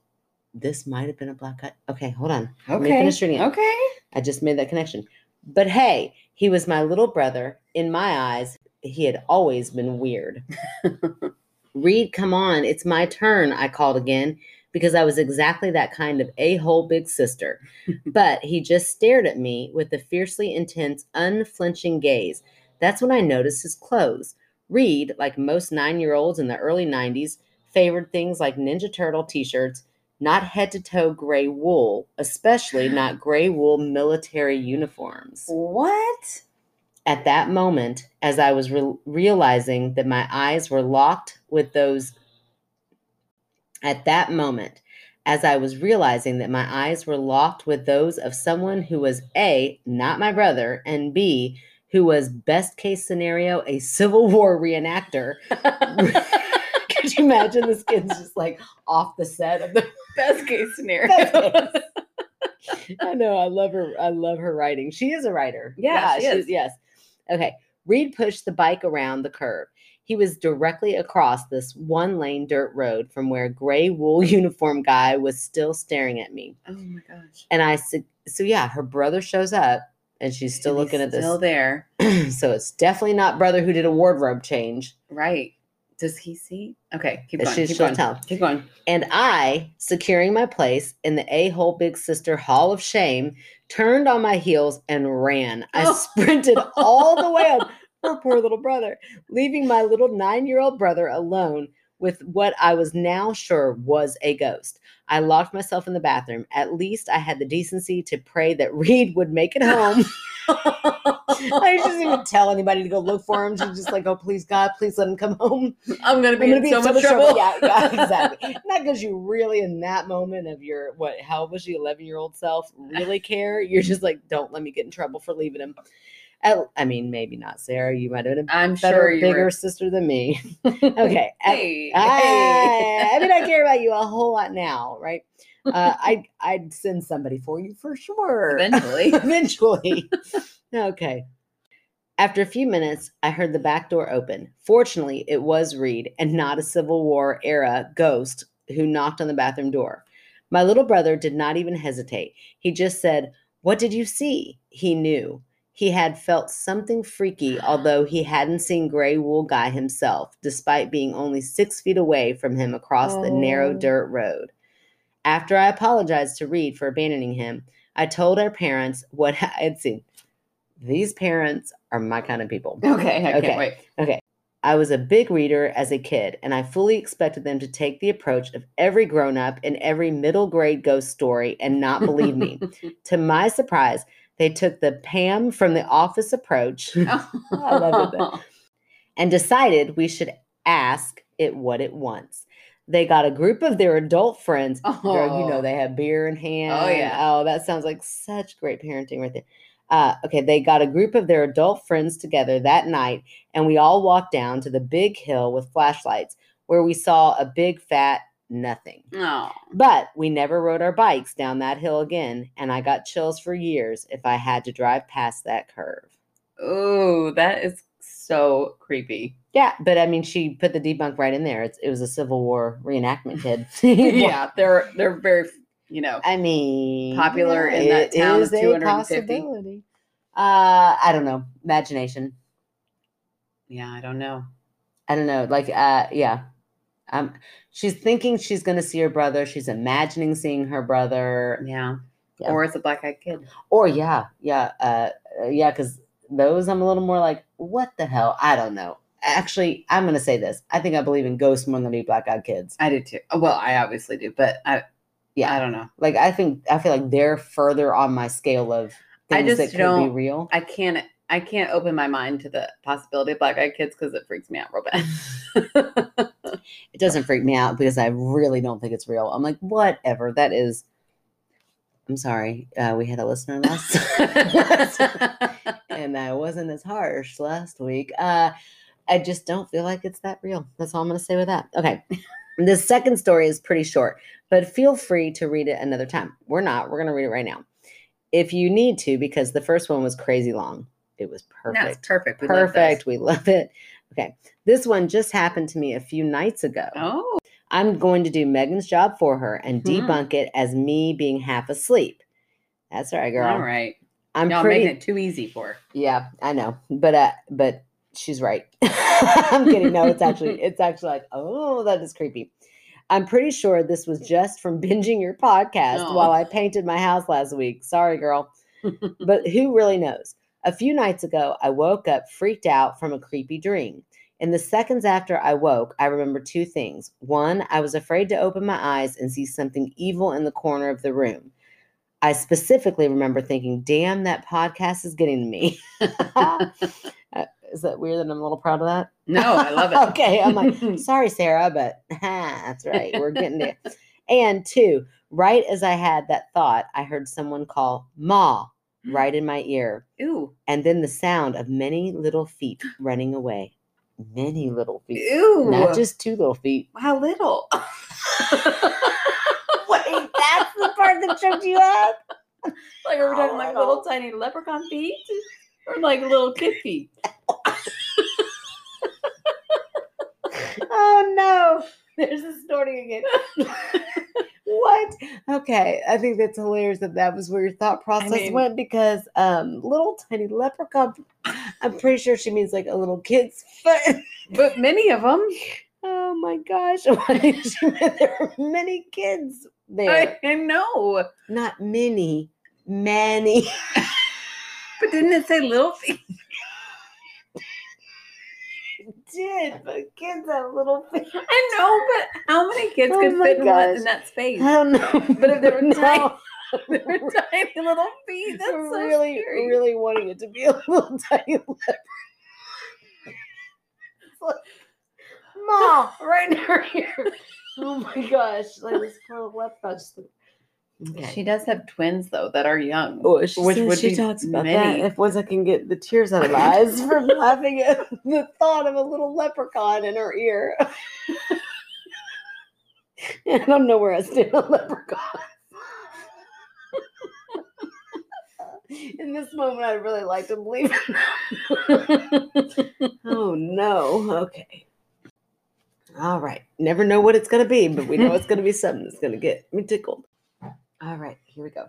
This might have been a black eye. Okay, hold on. Okay. Let me finish reading it. Okay. I just made that connection. But hey, he was my little brother. In my eyes, he had always been weird. Reed, come on, it's my turn, I called again because I was exactly that kind of a hole big sister. but he just stared at me with a fiercely intense, unflinching gaze. That's when I noticed his clothes. Reed, like most nine year olds in the early 90s, favored things like Ninja Turtle t shirts, not head to toe gray wool, especially not gray wool military uniforms. What? At that moment, as I was re- realizing that my eyes were locked with those, at that moment, as I was realizing that my eyes were locked with those of someone who was A, not my brother, and B, who was best case scenario, a Civil War reenactor. Could you imagine this kid's just like off the set of the Best case scenario. Best case. I know. I love her. I love her writing. She is a writer. Yeah, she she's- is. Yes. Okay. Reed pushed the bike around the curve. He was directly across this one lane dirt road from where a gray wool uniform guy was still staring at me. oh my gosh. And I said, so yeah, her brother shows up and she's still And looking at this. Still there. so it's definitely not brother who did a wardrobe change. Right. Does he see? Okay. Keep going. she- keep going. tell. Keep going. And I, securing my place in the a hole big sister hall of shame, turned on my heels and ran. I Oh. sprinted all the way up her poor little brother, leaving my little nine year old brother alone with what I was now sure was a ghost. I locked myself in the bathroom. At least I had the decency to pray that Reed would make it home. I just didn't even tell anybody to go look for him. She was just like, oh, please, God, please let him come home. I'm gonna be, gonna in be so, in so much much trouble. Yeah, yeah, exactly. Not because you really, in that moment of your what, how was you, eleven year old self, really care. You're just like, don't let me get in trouble for leaving him. I, mean, maybe not, Sarah. You might have been a I'm better, sure bigger were. sister than me. okay. at- Hey. I, hey. I mean, I care about you a whole lot now, right? Uh, I I'd send somebody for you for sure. Eventually. Eventually. okay. After a few minutes, I heard the back door open. Fortunately, it was Reed and not a Civil War era ghost who knocked on the bathroom door. My little brother did not even hesitate. He just said, What did you see? He knew. He had felt something freaky, although he hadn't seen Gray Wool Guy himself, despite being only six feet away from him across the narrow Oh. dirt road. After I apologized to Reed for abandoning him, I told our parents what I had seen. These parents are my kind of people. Okay. I Okay. can't wait. Okay. I was a big reader as a kid, and I fully expected them to take the approach of every grown up in every middle grade ghost story and not believe me. to my surprise, they took the Pam from the office approach I love it. and decided we should ask it what it wants. They got a group of their adult friends. Girl, you know Oh. they have beer in hand. Oh, yeah. Oh, that sounds like such great parenting right there. Uh, okay, they got a group of their adult friends together that night, and we all walked down to the big hill with flashlights, where we saw a big fat nothing. Oh. But we never rode our bikes down that hill again, and I got chills for years if I had to drive past that curve. Ooh, that is so creepy. Yeah, but I mean, she put the debunk right in there. It's, it was a Civil War reenactment kid. yeah, they're they're very you know I mean, Popular in that town of is a 250. possibility. Uh, I don't know. Imagination. yeah I don't know. I don't know. Like, uh, yeah. Um, she's thinking she's gonna see her brother. She's imagining seeing her brother. Yeah. Yeah. Or it's a black eyed kid. Or yeah, yeah, uh, uh, yeah. Because those, I'm a little more like, what the hell? I don't know. Actually, I'm gonna say this. I think I believe in ghosts more than I do black-eyed kids. I do too. Oh, Well, I obviously do, but I Yeah. I don't know. Like, I think I feel like they're further on my scale of I things just that could be real. I can't I can't open my mind to the possibility of black eyed kids because it freaks me out real bad. it doesn't freak me out because I really don't think it's real. I'm like, whatever. That is. I'm sorry. Uh, we had a listener last, and I wasn't as harsh last week. Uh, I just don't feel like it's that real. That's all I'm going to say with that. Okay. the second story is pretty short, but feel free to read it another time. We're not. We're going to read it right now. if you need to, because the first one was crazy long. It was perfect. That's perfect. We love. Perfect. We love it. Okay. This one just happened to me a few nights ago. Oh, I'm going to do Megan's job for her and Hmm. debunk it as me being half asleep. That's right, girl. all right. I'm Y'all pretty. making it too easy for her. Yeah, I know, but uh, but she's right. I'm kidding. No, it's actually it's actually like, oh, that is creepy. I'm pretty sure this was just from binging your podcast Oh. while I painted my house last week. Sorry, girl. but who really knows? A few nights ago, I woke up freaked out from a creepy dream. In the seconds after I woke, I remember two things. One, I was afraid to open my eyes and see something evil in the corner of the room. I specifically remember thinking, damn, that podcast is getting to me. Uh, is that weird that I'm a little proud of that? no, I love it. okay, I'm like, sorry, Sarah, but that's right. We're getting there. And two, right as I had that thought, I heard someone call Ma right in my ear. Ew. And then the sound of many little feet running away. Many little feet. Ew. Not just two little feet. how little. Wait, that's the part that tripped you up? Like, are we talking How like little? little tiny leprechaun feet? Or like little kid feet? Oh no. There's a snorting again. What? Okay, I think that's hilarious that that was where your thought process mean- went because um little tiny leprechaun. I'm pretty sure she means like a little kid's foot. But many of them. Oh my gosh! Why did she mean there are many kids there? I, I know. Not many, many. But didn't it say little feet? Did but kids have little feet? I know, but how many kids Oh could fit in, in that space? I don't know, But if they were No. tiny- They were tiny little feet. That's so really, scary. really wanting it to be a little tiny leopard. Like, Mom, right in her ear. Oh my gosh, like this poor leopard. Okay. She does have twins though that are young. Oh, she, which would she be talks about many. that. If once I can get the tears out of my eyes from laughing at the thought of a little leprechaun in her ear. I don't know where I stand on leprechaun. in this moment, I'd really like to believe. oh no. Okay. All right. Never know what it's going to be, but we know it's going to be something that's going to get me tickled. All right. Here we go.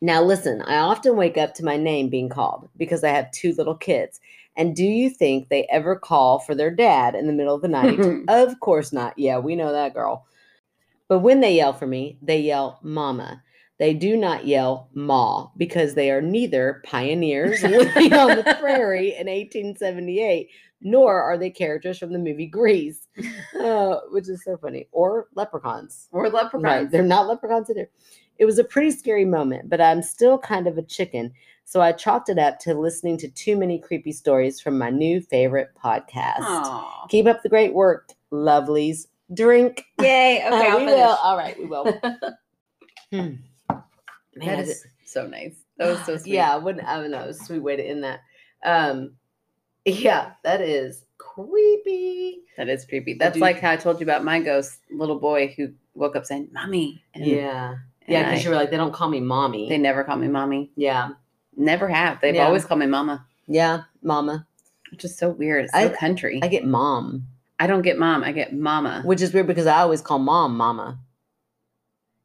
Now, listen, I often wake up to my name being called because I have two little kids. And do you think they ever call for their dad in the middle of the night? of course not. Yeah, we know that girl. But when they yell for me, they yell mama. They do not yell ma because they are neither pioneers living on the prairie in 1878, nor are they characters from the movie Grease, uh, which is so funny, or leprechauns. or Right. leprechauns. They're not leprechauns either. It was a pretty scary moment, but I'm still kind of a chicken. So I chalked it up to listening to too many creepy stories from my new favorite podcast. Aw. Keep up the great work, lovelies. Drink. Yay. Okay, Uh, we finish. will. All right, we will. Hmm. Man, That is so nice. That was so sweet. Yeah, I wouldn't. I don't know. Sweet way to end that. Um, yeah, that is creepy. That is creepy. That's like how I told you about my ghost little boy who woke up saying, Mommy. And, Yeah, and yeah, because you were like, they don't call me mommy. they never call me mommy. yeah, Never have. They've Yeah. always called me mama, yeah, mama. which is so weird. It's so I- country. I get mom, I don't get mom. I get mama. which is weird because I always call mom mama.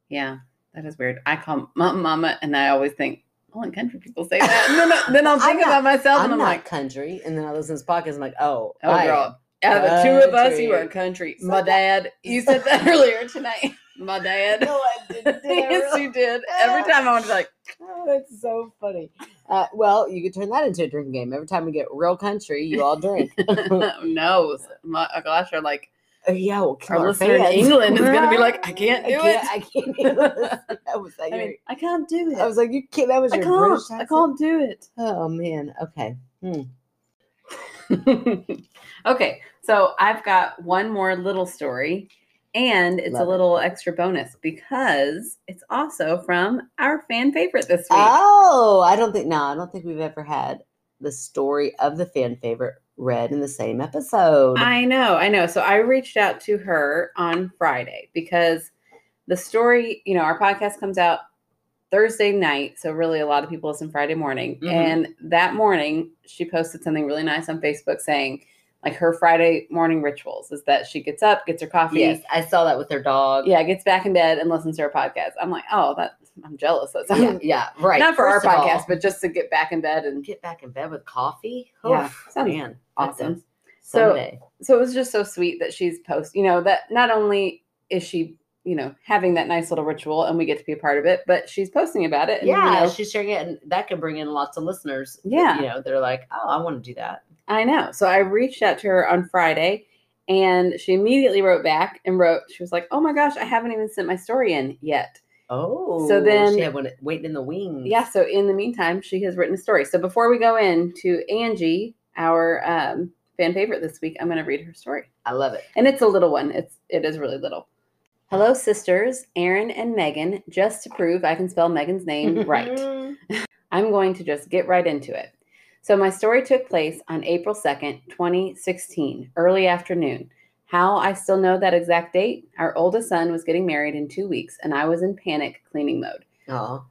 Yeah, that is weird. I call mom mama, and I always think only country people say that. And then, I- then I'll I'm think not- about myself, I'm and I'm not like, country, and then I listen to this podcast. I'm like, oh, oh I girl, out of the two of us, you are country. So My dad, you said that earlier tonight. My dad. No, I didn't. Did I yes, really? you did. Every time I was like, Oh, that's so funny. Uh, well, you could turn that into a drinking game. Every time we get real country, you all drink. no, my gosh, are like Uh, yeah, well, our listener in. England is gonna be like, I can't I do can't, it. I can't do. That was I, like, mean, I can't do it. I was like, you can't. That was I your can't. British I can't do it. Oh man. Okay. Hmm. okay, so I've got one more little story, and it's Love a it. little extra bonus because it's also from our fan favorite this week. Oh, I don't think. No, I don't think we've ever had the story of the fan favorite read in the same episode. I know, I know. So I reached out to her on Friday because the story, you know, our podcast comes out Thursday night. So really, a lot of people listen Friday morning. Mhm. And that morning, she posted something really nice on Facebook saying, like her Friday morning rituals is that she gets up, gets her coffee, Yes, I saw that with her dog. yeah, gets back in bed and listens to her podcast. I'm like, oh, that I'm jealous. That's yeah, yeah, right. not for First our of all, podcast, but just to get back in bed and get back in bed with coffee. Yeah, sounds man, awesome. So- so it was just so sweet that she's post you know that not only is she you know having that nice little ritual and we get to be a part of it but she's posting about it and, you yeah, know, she's sharing it, and that could bring in lots of listeners. Yeah. you know, they're like, oh, I want to do that. i know so i reached out to her on friday and she immediately wrote back and wrote she was like oh my gosh i haven't even sent my story in yet Oh, so then- she had one waiting in the wings. yeah so in the meantime she has written a story so before we go into angie our um, fan favorite this week i'm going to read her story I love it. and it's a little one. It's it is really little. Hello, sisters, Erin and Megan. Just to prove I can spell Megan's name right, I'm going to just get right into it. So my story took place on April 2nd, 2016, early afternoon. How I still know that exact date? Our oldest son was getting married in two weeks, and I was in panic cleaning mode. Oh,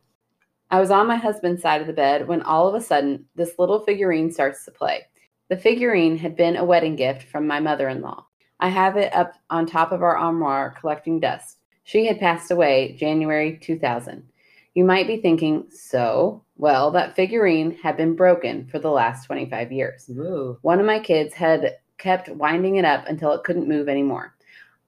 I was on my husband's side of the bed when all of a sudden this little figurine starts to play. The figurine had been a wedding gift from my mother in law. I have it up on top of our armoire collecting dust. She had passed away January 2000. You might be thinking, so? Well, that figurine had been broken for the last 25 years. Ooh. One of my kids had kept winding it up until it couldn't move anymore.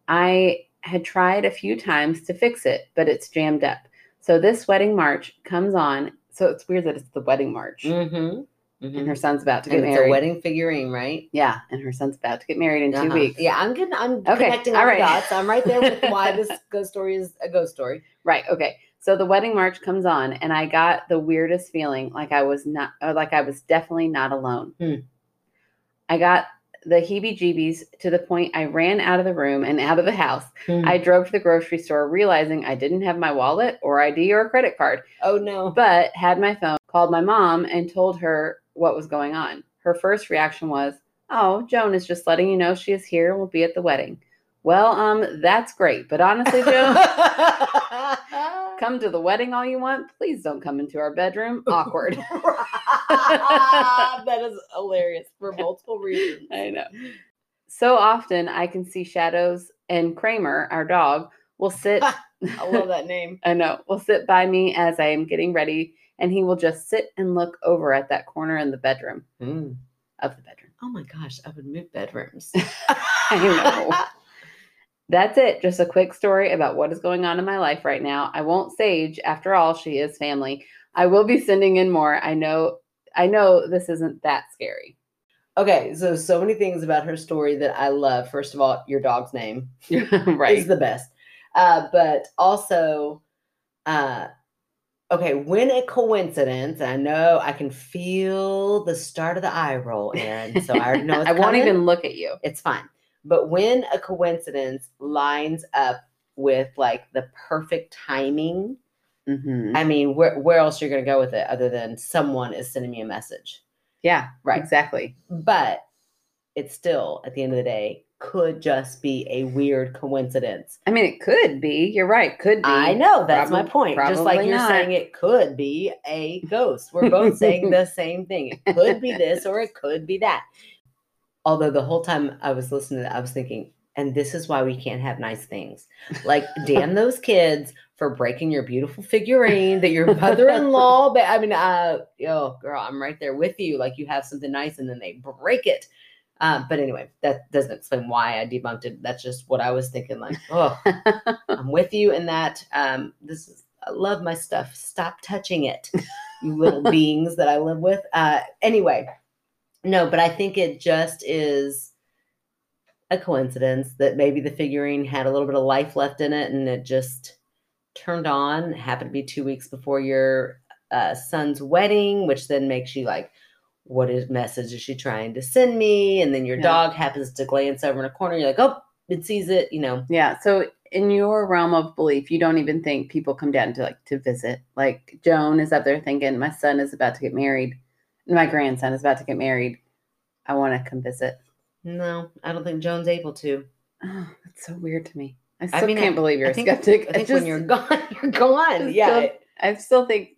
I had tried a few times to fix it, but it's jammed up. So this wedding march comes on. So it's weird that it's the wedding march. Mm-hmm. And her son's about to And get it's married. a wedding figurine, right? Yeah, and her son's about to get married in 2 Uh-huh. weeks. Yeah, I'm getting. I'm Okay, connecting all right. the dots. I'm right there with why this ghost story is a ghost story. Right. Okay. So the wedding march comes on, and I got the weirdest feeling, like I was not, or like I was definitely not alone. Hmm. I got the heebie-jeebies to the point I ran out of the room and out of the house. Hmm. I drove to the grocery store, realizing I didn't have my wallet or ID or a credit card, oh no. but had my phone. Called my mom and told her what was going on. Her first reaction was, "Oh, Joan is just letting you know she is here and will be at the wedding." Well, um, that's great, but honestly, Joan. come to the wedding all you want. Please don't come into our bedroom. Awkward. that is hilarious for multiple reasons. I know. So often I can see shadows, and Kramer, our dog, will sit. I love that name. I know, will sit by me as I am getting ready, and he will just sit and look over at that corner in the bedroom Mm. of the bedroom. Oh my gosh, I would move bedrooms. I know. That's it. Just a quick story about what is going on in my life right now. I won't sage. After all, she is family. I will be sending in more. I know. I know this isn't that scary. Okay, so so many things about her story that I love. First of all, your dog's name right. is the best. Uh, but also, uh, okay, when a coincidence, I know I can feel the start of the eye roll, Erin. So I already know it's I won't even look at you. It's fine. But when a coincidence lines up with like the perfect timing, Mm-hmm. I mean, where where else are you're gonna go with it other than someone is sending me a message? Yeah. Right. Exactly. But it still, at the end of the day, could just be a weird coincidence. I mean, it could be. You're right. Could be. I know that's my point. Just like you're not. saying, it could be a ghost. We're both saying the same thing. It could be this or it could be that. Although the whole time I was listening to that, I was thinking, and this is why we can't have nice things. Like, damn those kids for breaking your beautiful figurine that your mother-in-law. But I mean, uh, yo, girl, I'm right there with you. Like, you have something nice and then they break it. Um, but anyway, that doesn't explain why I debunked it. That's just what I was thinking. Like, oh, I'm with you in that. Um, this is I love my stuff. Stop touching it, you little beings that I live with. Uh, anyway, no, but I think it just is a coincidence that maybe the figurine had a little bit of life left in it, and it just turned on. It happened to be two weeks before your uh, son's wedding, which then makes you like. What is message is she trying to send me? And then your Yeah. dog happens to glance over in a corner. You're like, oh, it sees it. You know, yeah. So in your realm of belief, you don't even think people come down to like to visit. Like Joan is up there thinking, my son is about to get married. My grandson is about to get married. I want to come visit. No, I don't think Joan's able to. Oh, that's so weird to me. I still mean, can't believe you're I a think, skeptic. I think just, when you're gone, you're gone. Yeah. don't- I still think,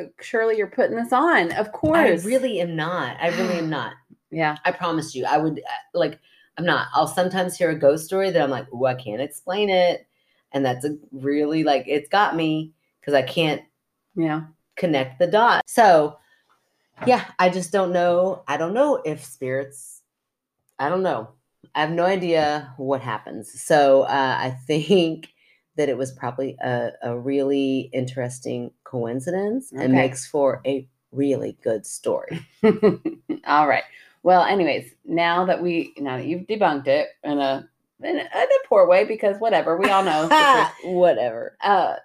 uh, Shirley, you're putting this on. Of course. I really am not. I really am not. Yeah. I promise you. I would uh, like. I'm not. I'll sometimes hear a ghost story that I'm like, oh, I can't explain it, and that's a really like it's got me because I can't Yeah. connect the dots. So, yeah, I just don't know. I don't know if spirits. I don't know. I have no idea what happens. So uh, I think that it was probably a, a really interesting coincidence and makes for a really good story. All right. Well, anyways, now that we now that you've debunked it in a in a, in a poor way because whatever we all know. Whatever. uh,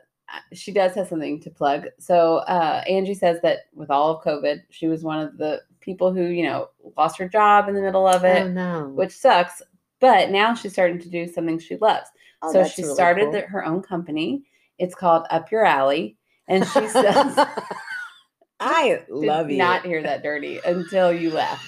she does have something to plug. So uh, Angie says that with all of COVID, she was one of the people who you know lost her job in the middle of it, oh no. which sucks. But now she's starting to do something she loves. Oh, so she really started cool. the, her own company. It's called Up Your Alley, and she says. I love you. Not hear that dirty until you left.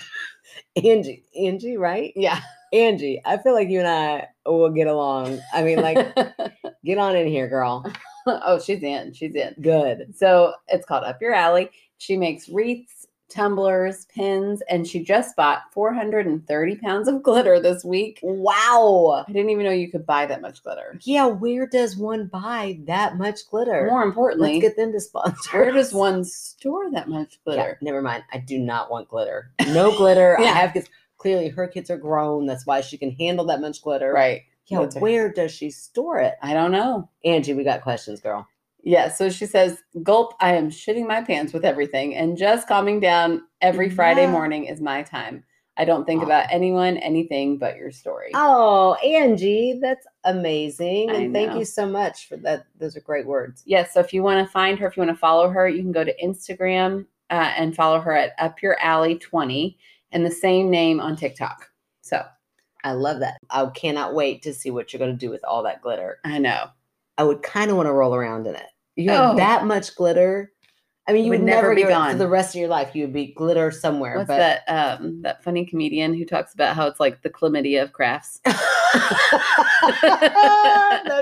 Angie. Angie, right? Yeah. Angie, I feel like you and I will get along. I mean, like, get on in here, girl. oh, she's in. She's in. Good. So it's called Up Your Alley. She makes wreaths, tumblers, pins, and she just bought 430 pounds of glitter this week. Wow. I didn't even know you could buy that much glitter. Yeah, where does one buy that much glitter? More importantly, Let's get them to sponsor. where does one store that much Yeah, glitter? never mind. I do not want glitter. No glitter. I have kids. Clearly, her kids are grown. That's why she can handle that much glitter. Right. Yeah. That's. Where does she store it? I don't know. Angie, we got questions, girl. Yeah, so she says, Gulp, I am shitting my pants with everything, and just calming down every Friday Yeah. morning is my time. I don't think Aw. about anyone, anything but your story. Oh, Angie, that's amazing. I And thank you so much for that. Those are great words. Yes, so if you want to find her, if you want to follow her, you can go to Instagram uh, and follow her at Up Your Alley 20 and the same name on TikTok. I love that. I cannot wait to see what you're going to do with all that glitter. I know. I would kind of want to roll around in it. You have Oh. that much glitter. I mean, you Would would, never never be gone for the rest of your life. You would be glitter somewhere. What's but that um that funny comedian who talks about how it's like the chlamydia of crafts? that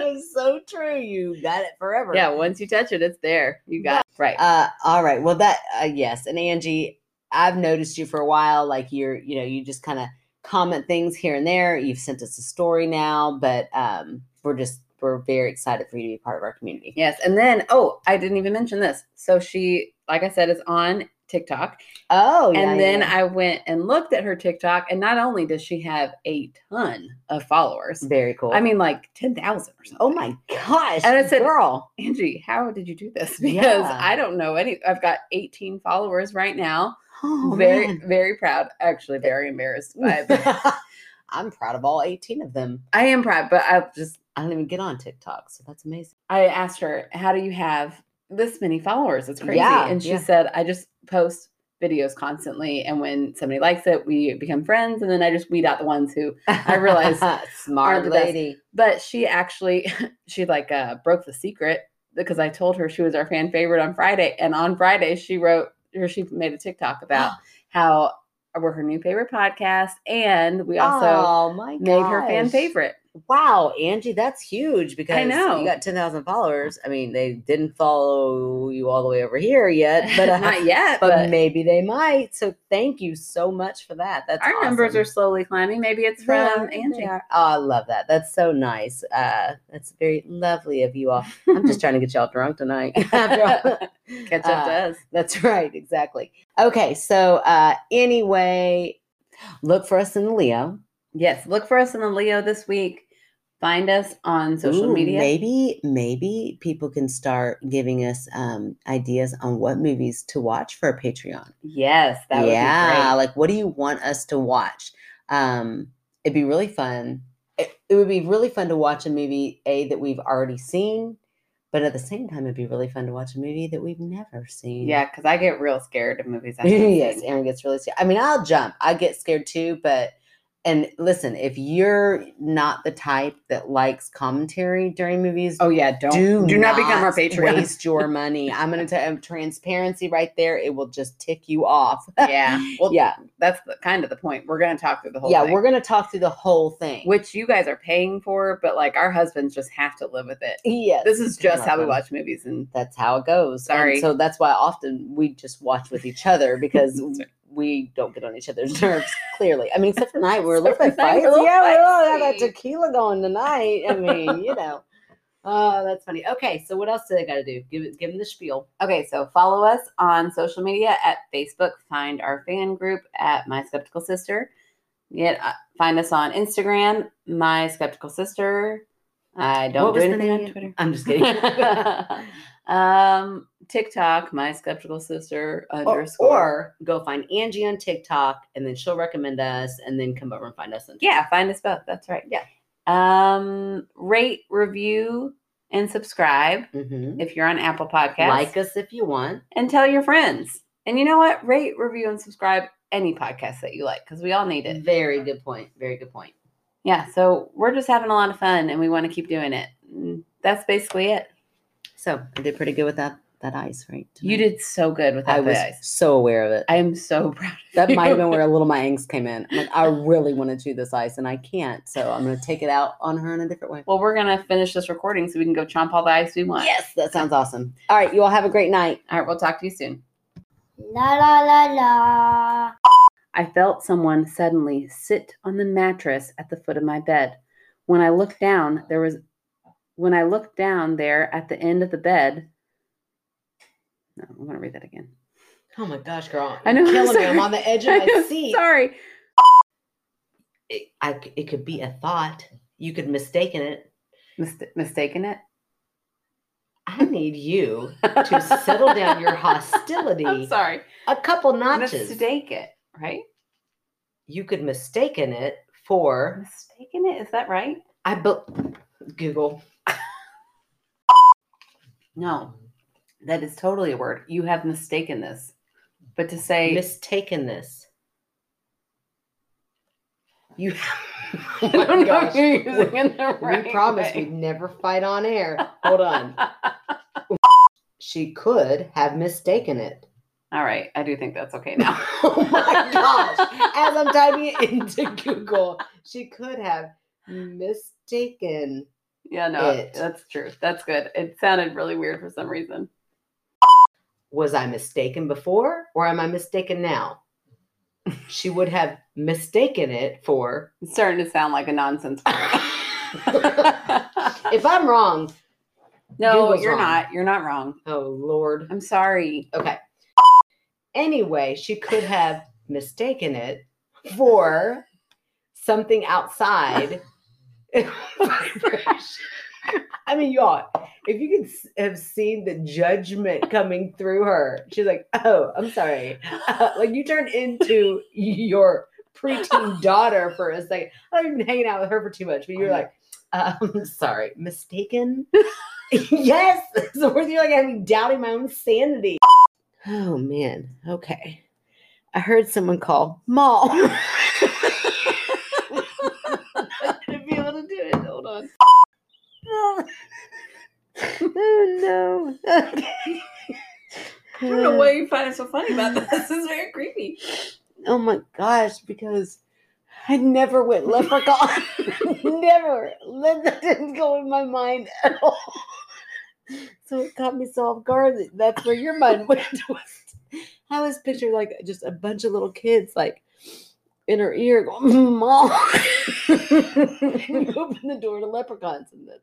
is so true. You got it forever. Yeah, once you touch it, it's there. You got it. Right. Uh, all right. Well, that uh, yes, and Angie, I've noticed you for a while. Like you're, you know, you just kind of comment things here and there. You've sent us a story now, but um, we're just we're very excited for you to be part of our community. yes. And then, oh, I didn't even mention this. So she, like I said, is on TikTok. Oh, yeah, and then yeah. I went and looked at her TikTok, and not only does she have a ton of followers, very cool. I mean, like 10,000 or something. oh my gosh, And I said, girl, Angie, how did you do this? Because Yeah. I don't know any. I've got 18 followers right now. Oh, very, man. very proud. Actually, very embarrassed by it. I'm proud of all 18 of them. I am proud, but I just I don't even get on TikTok, so that's amazing. I asked her, "How do you have this many followers? It's crazy." Yeah, and she yeah. said, "I just post videos constantly, and when somebody likes it, we become friends, and then I just weed out the ones who." I realize smart best. lady. But she actually, she like uh, broke the secret because I told her she was our fan favorite on Friday, and on Friday she wrote or she made a TikTok about how we're her new favorite podcast, and we also oh my made her fan favorite. Wow, Angie, that's huge because I know. you got 10,000 followers. I mean, they didn't follow you all the way over here yet, but uh, not yet, but, but, maybe they might. So thank you so much for that. That's our numbers are slowly climbing. Maybe it's from they Angie. Oh, I love that. That's so nice. Uh, that's very lovely of you all. I'm just trying to get y'all drunk tonight. Catch up to Uh, us. That's right, exactly. Okay, so uh, anyway, look for us in the Leo. Yes, look for us in the Leo this week. Find us on social Ooh, media. Maybe, maybe people can start giving us um, ideas on what movies to watch for a Patreon. Yes, that would yeah, be great. like what do you want us to watch? Um, it'd be really fun. It, it would be really fun to watch a movie a that we've already seen, but at the same time, it'd be really fun to watch a movie that we've never seen. Yeah, because I get real scared of movies. Yes. Erin gets really scared. I mean, I'll jump. I get scared too, but And listen, if you're not the type that likes commentary during movies, Oh yeah, don't do, do not become our Patreon. Waste your money. I'm going to tell um, transparency right there. It will just tick you off. yeah. Well, yeah, that's the, kind of the point. We're gonna talk through the whole yeah. thing. We're going to talk through the whole thing. which you guys are paying for, but like our husbands just have to live with it. yes, This is just how we watch movies, and That's how it goes. And Sorry. so that's why often we just watch with each other because. we don't get on each other's nerves. Clearly, I mean, except for tonight, we're a little Except bit for fights. we're Yeah, we all have that tequila going tonight. I mean, you know. Oh, that's funny. Okay, so what else do they got to do? Give it, give them the spiel. Okay, so follow us on social media at Facebook. Find our fan group at My Skeptical Sister. Yet uh, find us on Instagram, My Skeptical Sister. I don't What do anything on? Twitter. I'm just kidding. um, TikTok, My Skeptical Sister or, underscore. or go find Angie on TikTok, and then she'll recommend us, and then come over and find us on. yeah, find us both. That's right. Yeah. Um, rate, review, and subscribe Mhm. if you're on Apple Podcasts. Like us if you want. and tell your friends. And you know what? Rate, review, and subscribe any podcast that you like because we all need it. Very good point. Very good point. Yeah. So we're just having a lot of fun and we want to keep doing it. That's basically it. So I did pretty good with that that ice, right? You did so good with that ice. I was ice. so aware of it. I am so proud of that you. might have been where a little my angst came in. I'm like, I really want to chew this ice, and I can't. So I'm going to take it out on her in a different way. Well, we're gonna finish this recording so we can go chomp all the ice we want. Yes, that sounds awesome. All right, you all have a great night. All right. We'll talk to you soon. La la la la. I felt someone suddenly sit on the mattress at the foot of my bed. When I looked down, there was when I looked down there at the end of the bed. No, I'm gonna read that again. Oh my gosh, girl! I know, You're killing me. I'm on the edge of I my know, seat. Sorry. It, I, it could be a thought. You could mistaken it. Mist- mistaken it. I need you to settle down your hostility I'm sorry. a couple notches. Mistake it, right? You could mistaken it for Mistaken it. Is that right? I be- Google. No, that is totally a word. You have mistaken this. But to say mistaken this. You. Oh I oh don't my know gosh. if you're using it the right we promised way. we'd never fight on air. Hold on. She could have mistaken it. All right, I do think that's okay now. oh my gosh. As I'm typing it into Google, she could have mistaken. Yeah, no, It. that's true. That's good. It sounded really weird for some reason. Was I mistaken before or am I mistaken now? She would have mistaken it for. It's starting to sound like a nonsense if I'm wrong, no, you're wrong. not. You're not wrong. oh Lord. I'm sorry. Okay. Anyway, she could have mistaken it for something outside. I mean, y'all, if you could have seen the judgment coming through her, she's like, "Oh, I'm sorry." like you turned into your preteen daughter for a second. I've been hanging out with her for too much, but you're like, um, "Sorry, mistaken." yes, so where you're like having doubting my own sanity. Oh man. Okay. I heard someone call mall. to be able to do it. Hold on. Oh no. Okay. I don't know why you find it so funny about this. This is very creepy. Oh my gosh, because I never went leprechaun. never. That didn't go in my mind at all. So it caught me so off guard. that That's where your mind went. I was picturing like just a bunch of little kids like in her ear going, Mom. you open the door to leprechauns and the